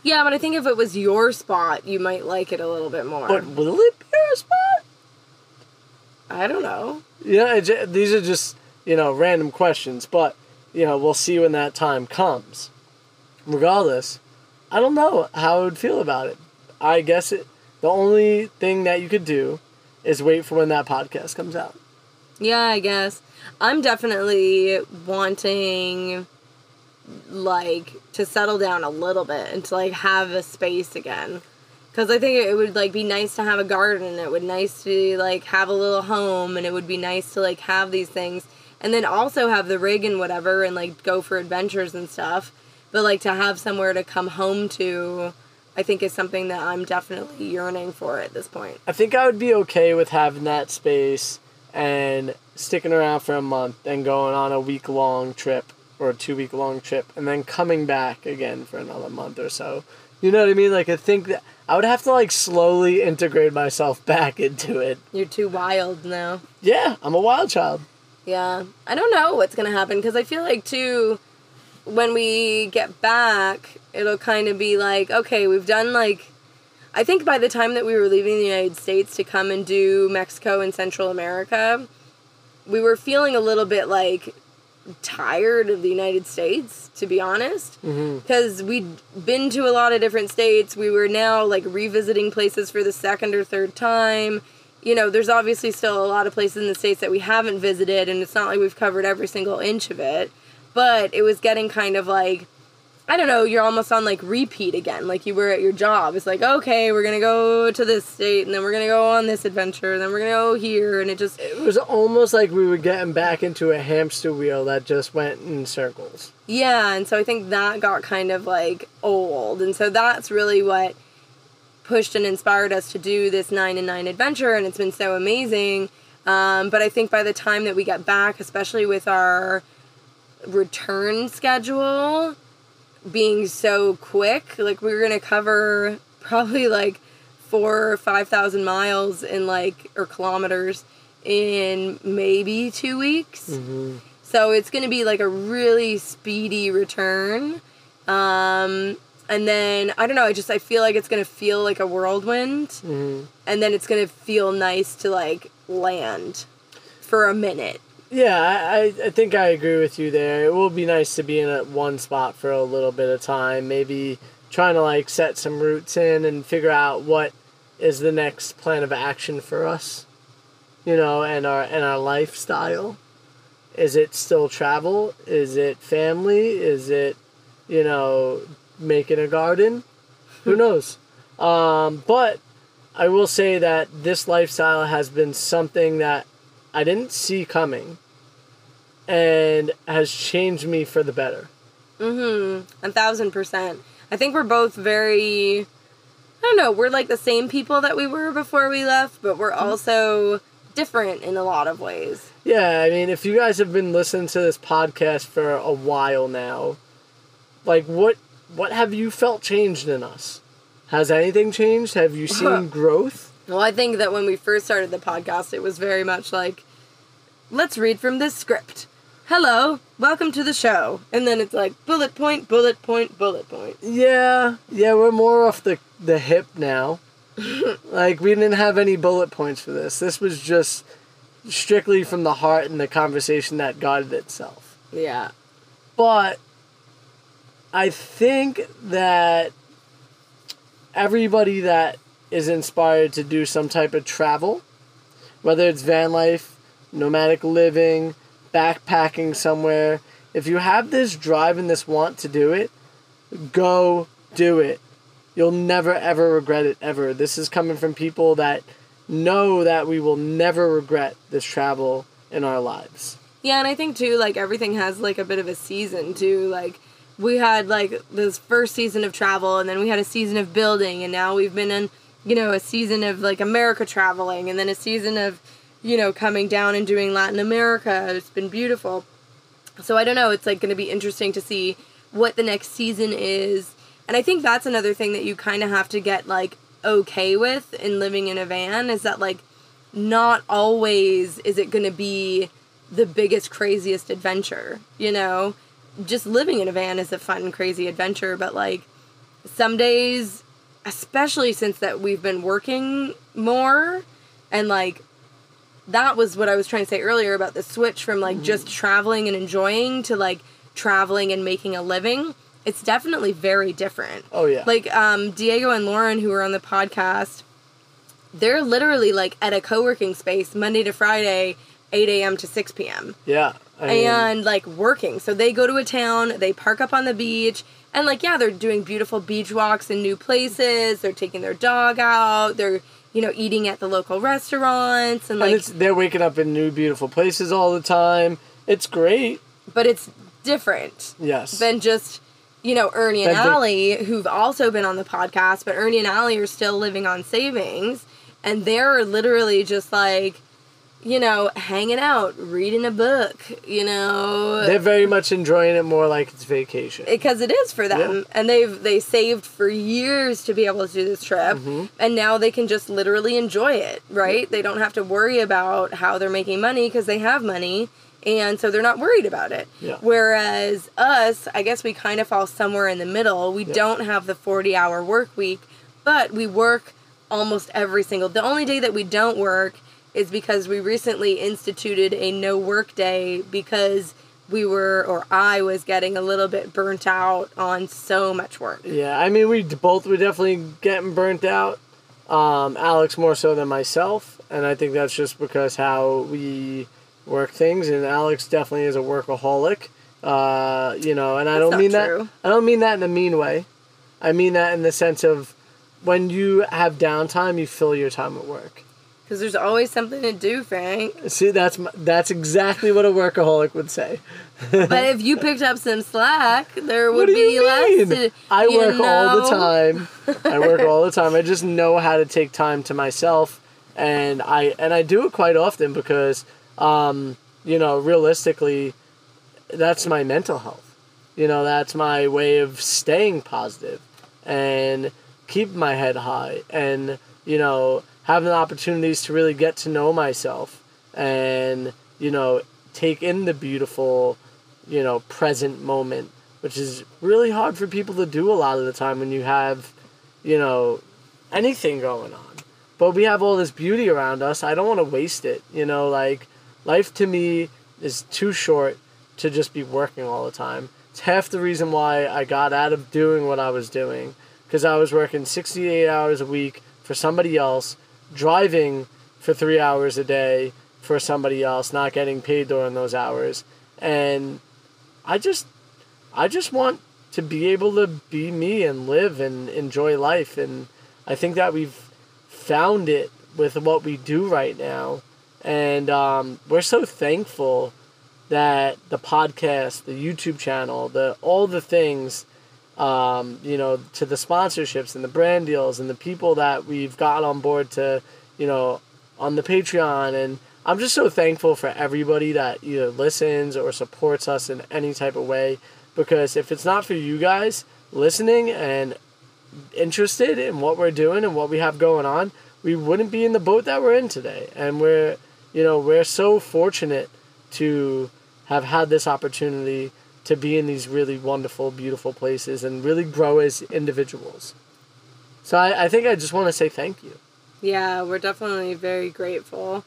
Yeah, but I think if it was your spot, you might like it a little bit more. But will it be our spot? I don't know. Yeah, it, these are just you know random questions, but you know we'll see when that time comes. Regardless, I don't know how I would feel about it. I guess it. The only thing that you could do is wait for when that podcast comes out. Yeah, I guess. I'm definitely wanting like to settle down a little bit and to like have a space again. Cuz I think it would like be nice to have a garden. It would nice to like have a little home and it would be nice to like have these things and then also have the rig and whatever and like go for adventures and stuff. But like to have somewhere to come home to I think is something that I'm definitely yearning for at this point. I think I would be okay with having that space and sticking around for a month and going on a week long trip or a two week long trip and then coming back again for another month or so. You know what I mean? Like I think that I would have to like slowly integrate myself back into it. You're too wild now. Yeah, I'm a wild child. Yeah, I don't know what's gonna happen because I feel like too, when we get back, it'll kind of be like, okay, we've done like I think by the time that we were leaving the United States to come and do Mexico and Central America, we were feeling a little bit like tired of the United States, to be honest. Mm-hmm. Because we'd been to a lot of different states. We were now like revisiting places for the second or third time. You know, there's obviously still a lot of places in the States that we haven't visited, and it's not like we've covered every single inch of it. But it was getting kind of like, I don't know, you're almost on like repeat again, like you were at your job. It's like, okay, we're gonna go to this state, and then we're gonna go on this adventure, and then we're gonna go here, and it just, It was almost like we were getting back into a hamster wheel that just went in circles. yeah, and so I think that got kind of like old, and so that's really what pushed and inspired us to do this nine and nine adventure, and it's been so amazing. Um, but I think by the time that we get back, especially with our return schedule being so quick, like we were gonna cover probably like four or five thousand miles in like or kilometers in maybe two weeks. So it's gonna be like a really speedy return. Um, and then I don't know. I just I feel like it's gonna feel like a whirlwind, and then it's gonna feel nice to like land for a minute. Yeah, I, I, think I agree with you there. It will be nice to be in a one spot for a little bit of time, maybe trying to like set some roots in and figure out what is the next plan of action for us. You know, and our and our lifestyle. Is it still travel? Is it family? Is it, you know, making a garden? Who knows? Um, but I will say that this lifestyle has been something that I didn't see coming and has changed me for the better. Mm hmm. A thousand percent. I think we're both very. I don't know. We're like the same people that we were before we left, but we're also different in a lot of ways. Yeah, I mean, if you guys have been listening to this podcast for a while now, like what what have you felt changed in us? Has anything changed? Have you seen growth? Well, I think that when we first started the podcast, it was very much like, let's read from this script. Hello, welcome to the show. And then it's like bullet point, bullet point, bullet point. Yeah, yeah, we're more off the the hip now. like we didn't have any bullet points for this. This was just strictly from the heart and the conversation that guided itself. Yeah. But I think that everybody that is inspired to do some type of travel, whether it's van life, nomadic living, backpacking somewhere, if you have this drive and this want to do it, go do it. You'll never ever regret it ever. This is coming from people that know that we will never regret this travel in our lives. Yeah, and I think too, like everything has like a bit of a season too. Like we had like this first season of travel, and then we had a season of building, and now we've been in, you know, a season of like America traveling, and then a season of, you know, coming down and doing Latin America. It's been beautiful. So I don't know. It's like going to be interesting to see what the next season is, and I think that's another thing that you kind of have to get like okay with in living in a van is that like not always is it going to be the biggest craziest adventure you know just living in a van is a fun crazy adventure but like some days especially since that we've been working more and like that was what i was trying to say earlier about the switch from like just traveling and enjoying to like traveling and making a living it's definitely very different Oh, yeah. like um diego and lauren who were on the podcast they're literally like at a co-working space monday to friday 8 a.m to 6 p.m Yeah. I mean, and like working. So they go to a town, they park up on the beach, and like yeah, they're doing beautiful beach walks in new places. They're taking their dog out. They're you know eating at the local restaurants and and like it's, they're waking up in new beautiful places all the time. It's great. but it's different Yes. than just you know Ernie and Allie who've also been on the podcast, but Ernie and Allie are still living on savings and they're literally just like you know hanging out, reading a book, you know they're very much enjoying it more like it's vacation. because it is for them Yeah. and they've they saved for years to be able to do this trip Mm-hmm. and now they can just literally enjoy it right they don't have to worry about how they're making money because they have money and so they're not worried about it. Yeah. Whereas us, I guess we kind of fall somewhere in the middle. We don't have the 40 hour work week, but we work almost every single. The only day that we don't work is because we recently instituted a no work day because we were or I was getting a little bit burnt out on so much work. Yeah, I mean, we both were definitely getting burnt out. Um, Alex more so than myself, and I think that's just because how we work things. And Alex definitely is a workaholic. Uh, you know, and I That's don't mean true. that. I don't mean that in a mean way. I mean that in the sense of when you have downtime, you fill your time at work. Because there's always something to do, Frank. See, that's my, that's exactly what a workaholic would say. but if you picked up some slack, there would be less. To, I work all the time. I work all the time. I just know how to take time to myself, and I and I do it quite often because, um, you know, realistically, that's my mental health. You know, that's my way of staying positive and keep my head high, and you know, having the opportunities to really get to know myself, and you know, take in the beautiful you know, present moment, which is really hard for people to do a lot of the time when you have, you know, anything going on. But we have all this beauty around us. I don't want to waste it. You know, like life to me is too short to just be working all the time. It's half the reason why I got out of doing what I was doing because I was working 68 hours a week for somebody else, driving for 3 hours a day for somebody else, not getting paid during those hours. And I just I just want to be able to be me and live and enjoy life and I think that we've found it with what we do right now and um, we're so thankful that the podcast, the YouTube channel, the all the things um, you know, to the sponsorships and the brand deals and the people that we've got on board to, you know, on the Patreon. And I'm just so thankful for everybody that either listens or supports us in any type of way. Because if it's not for you guys listening and interested in what we're doing and what we have going on, we wouldn't be in the boat that we're in today. And we're, you know, we're so fortunate to have had this opportunity to be in these really wonderful, beautiful places and really grow as individuals. So I, I think I just want to say thank you. Yeah, we're definitely very grateful.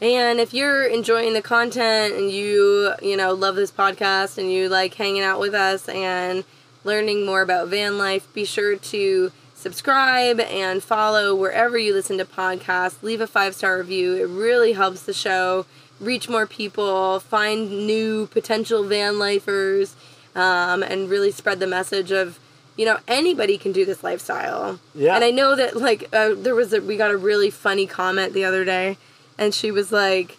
And if you're enjoying the content and you, you know, love this podcast and you like hanging out with us and learning more about van life, be sure to subscribe and follow wherever you listen to podcasts. Leave a five star review. It really helps the show reach more people, find new potential van lifers, um, and really spread the message of you know anybody can do this lifestyle. Yeah. And I know that like uh, there was a we got a really funny comment the other day, and she was like.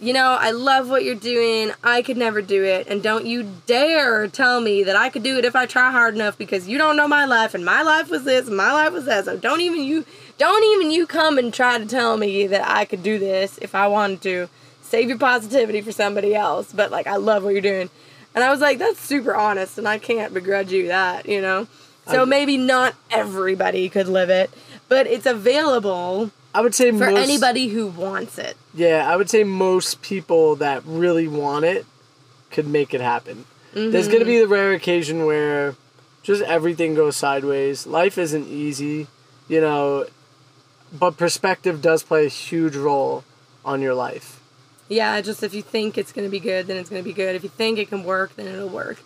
You know, I love what you're doing. I could never do it. And don't you dare tell me that I could do it if I try hard enough because you don't know my life and my life was this and my life was that. So don't even you don't even you come and try to tell me that I could do this if I wanted to. Save your positivity for somebody else. But like I love what you're doing. And I was like, that's super honest and I can't begrudge you that, you know? So I- maybe not everybody could live it, but it's available I would say for most, anybody who wants it. Yeah, I would say most people that really want it could make it happen. There's going to be mm-hmm. the rare occasion where just everything goes sideways. Life isn't easy, you know, but perspective does play a huge role on your life. Yeah, just if you think it's going to be good, then it's going to be good. If you think it can work, then it'll work.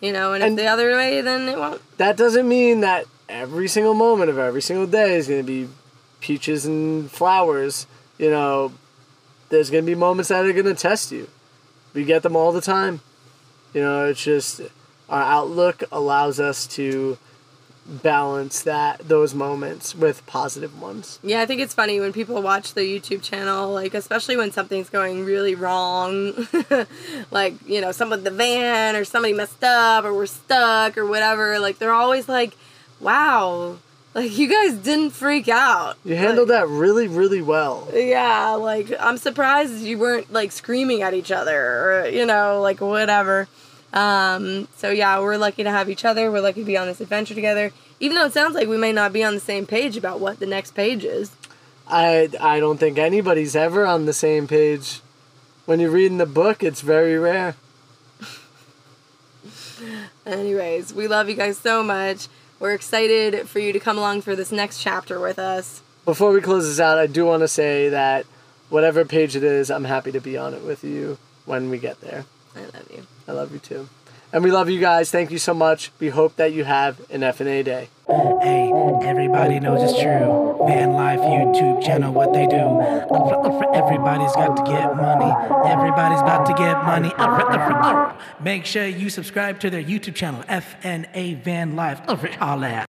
You know, and, And- if the other way, then it won't. That doesn't mean that every single moment of every single day is going to be peaches and flowers. You know, there's going to be moments that are going to test you. We get them all the time. You know, it's just our outlook allows us to balance that those moments with positive ones. Yeah, I think it's funny when people watch the YouTube channel, like especially when something's going really wrong, like you know, someone with the van or somebody messed up or we're stuck or whatever. Like they're always like, "Wow, like you guys didn't freak out." You handled that really, really well. Yeah, like I'm surprised you weren't like screaming at each other or you know, like whatever. Um, so yeah, we're lucky to have each other. We're lucky to be on this adventure together. Even though it sounds like we may not be on the same page about what the next page is. I I don't think anybody's ever on the same page. when you're reading the book, it's very rare. Anyways, we love you guys so much. We're excited for you to come along for this next chapter with us. Before we close this out, I do want to say that whatever page it is, I'm happy to be on it with you when we get there. I love you. I love you too. And we love you guys. Thank you so much. We hope that you have an F&A day. Hey, everybody knows it's true. Van Life YouTube channel, what they do. Everybody's got to get money. Everybody's about to get money. Make sure you subscribe to their YouTube channel, FNA Van Life. All that.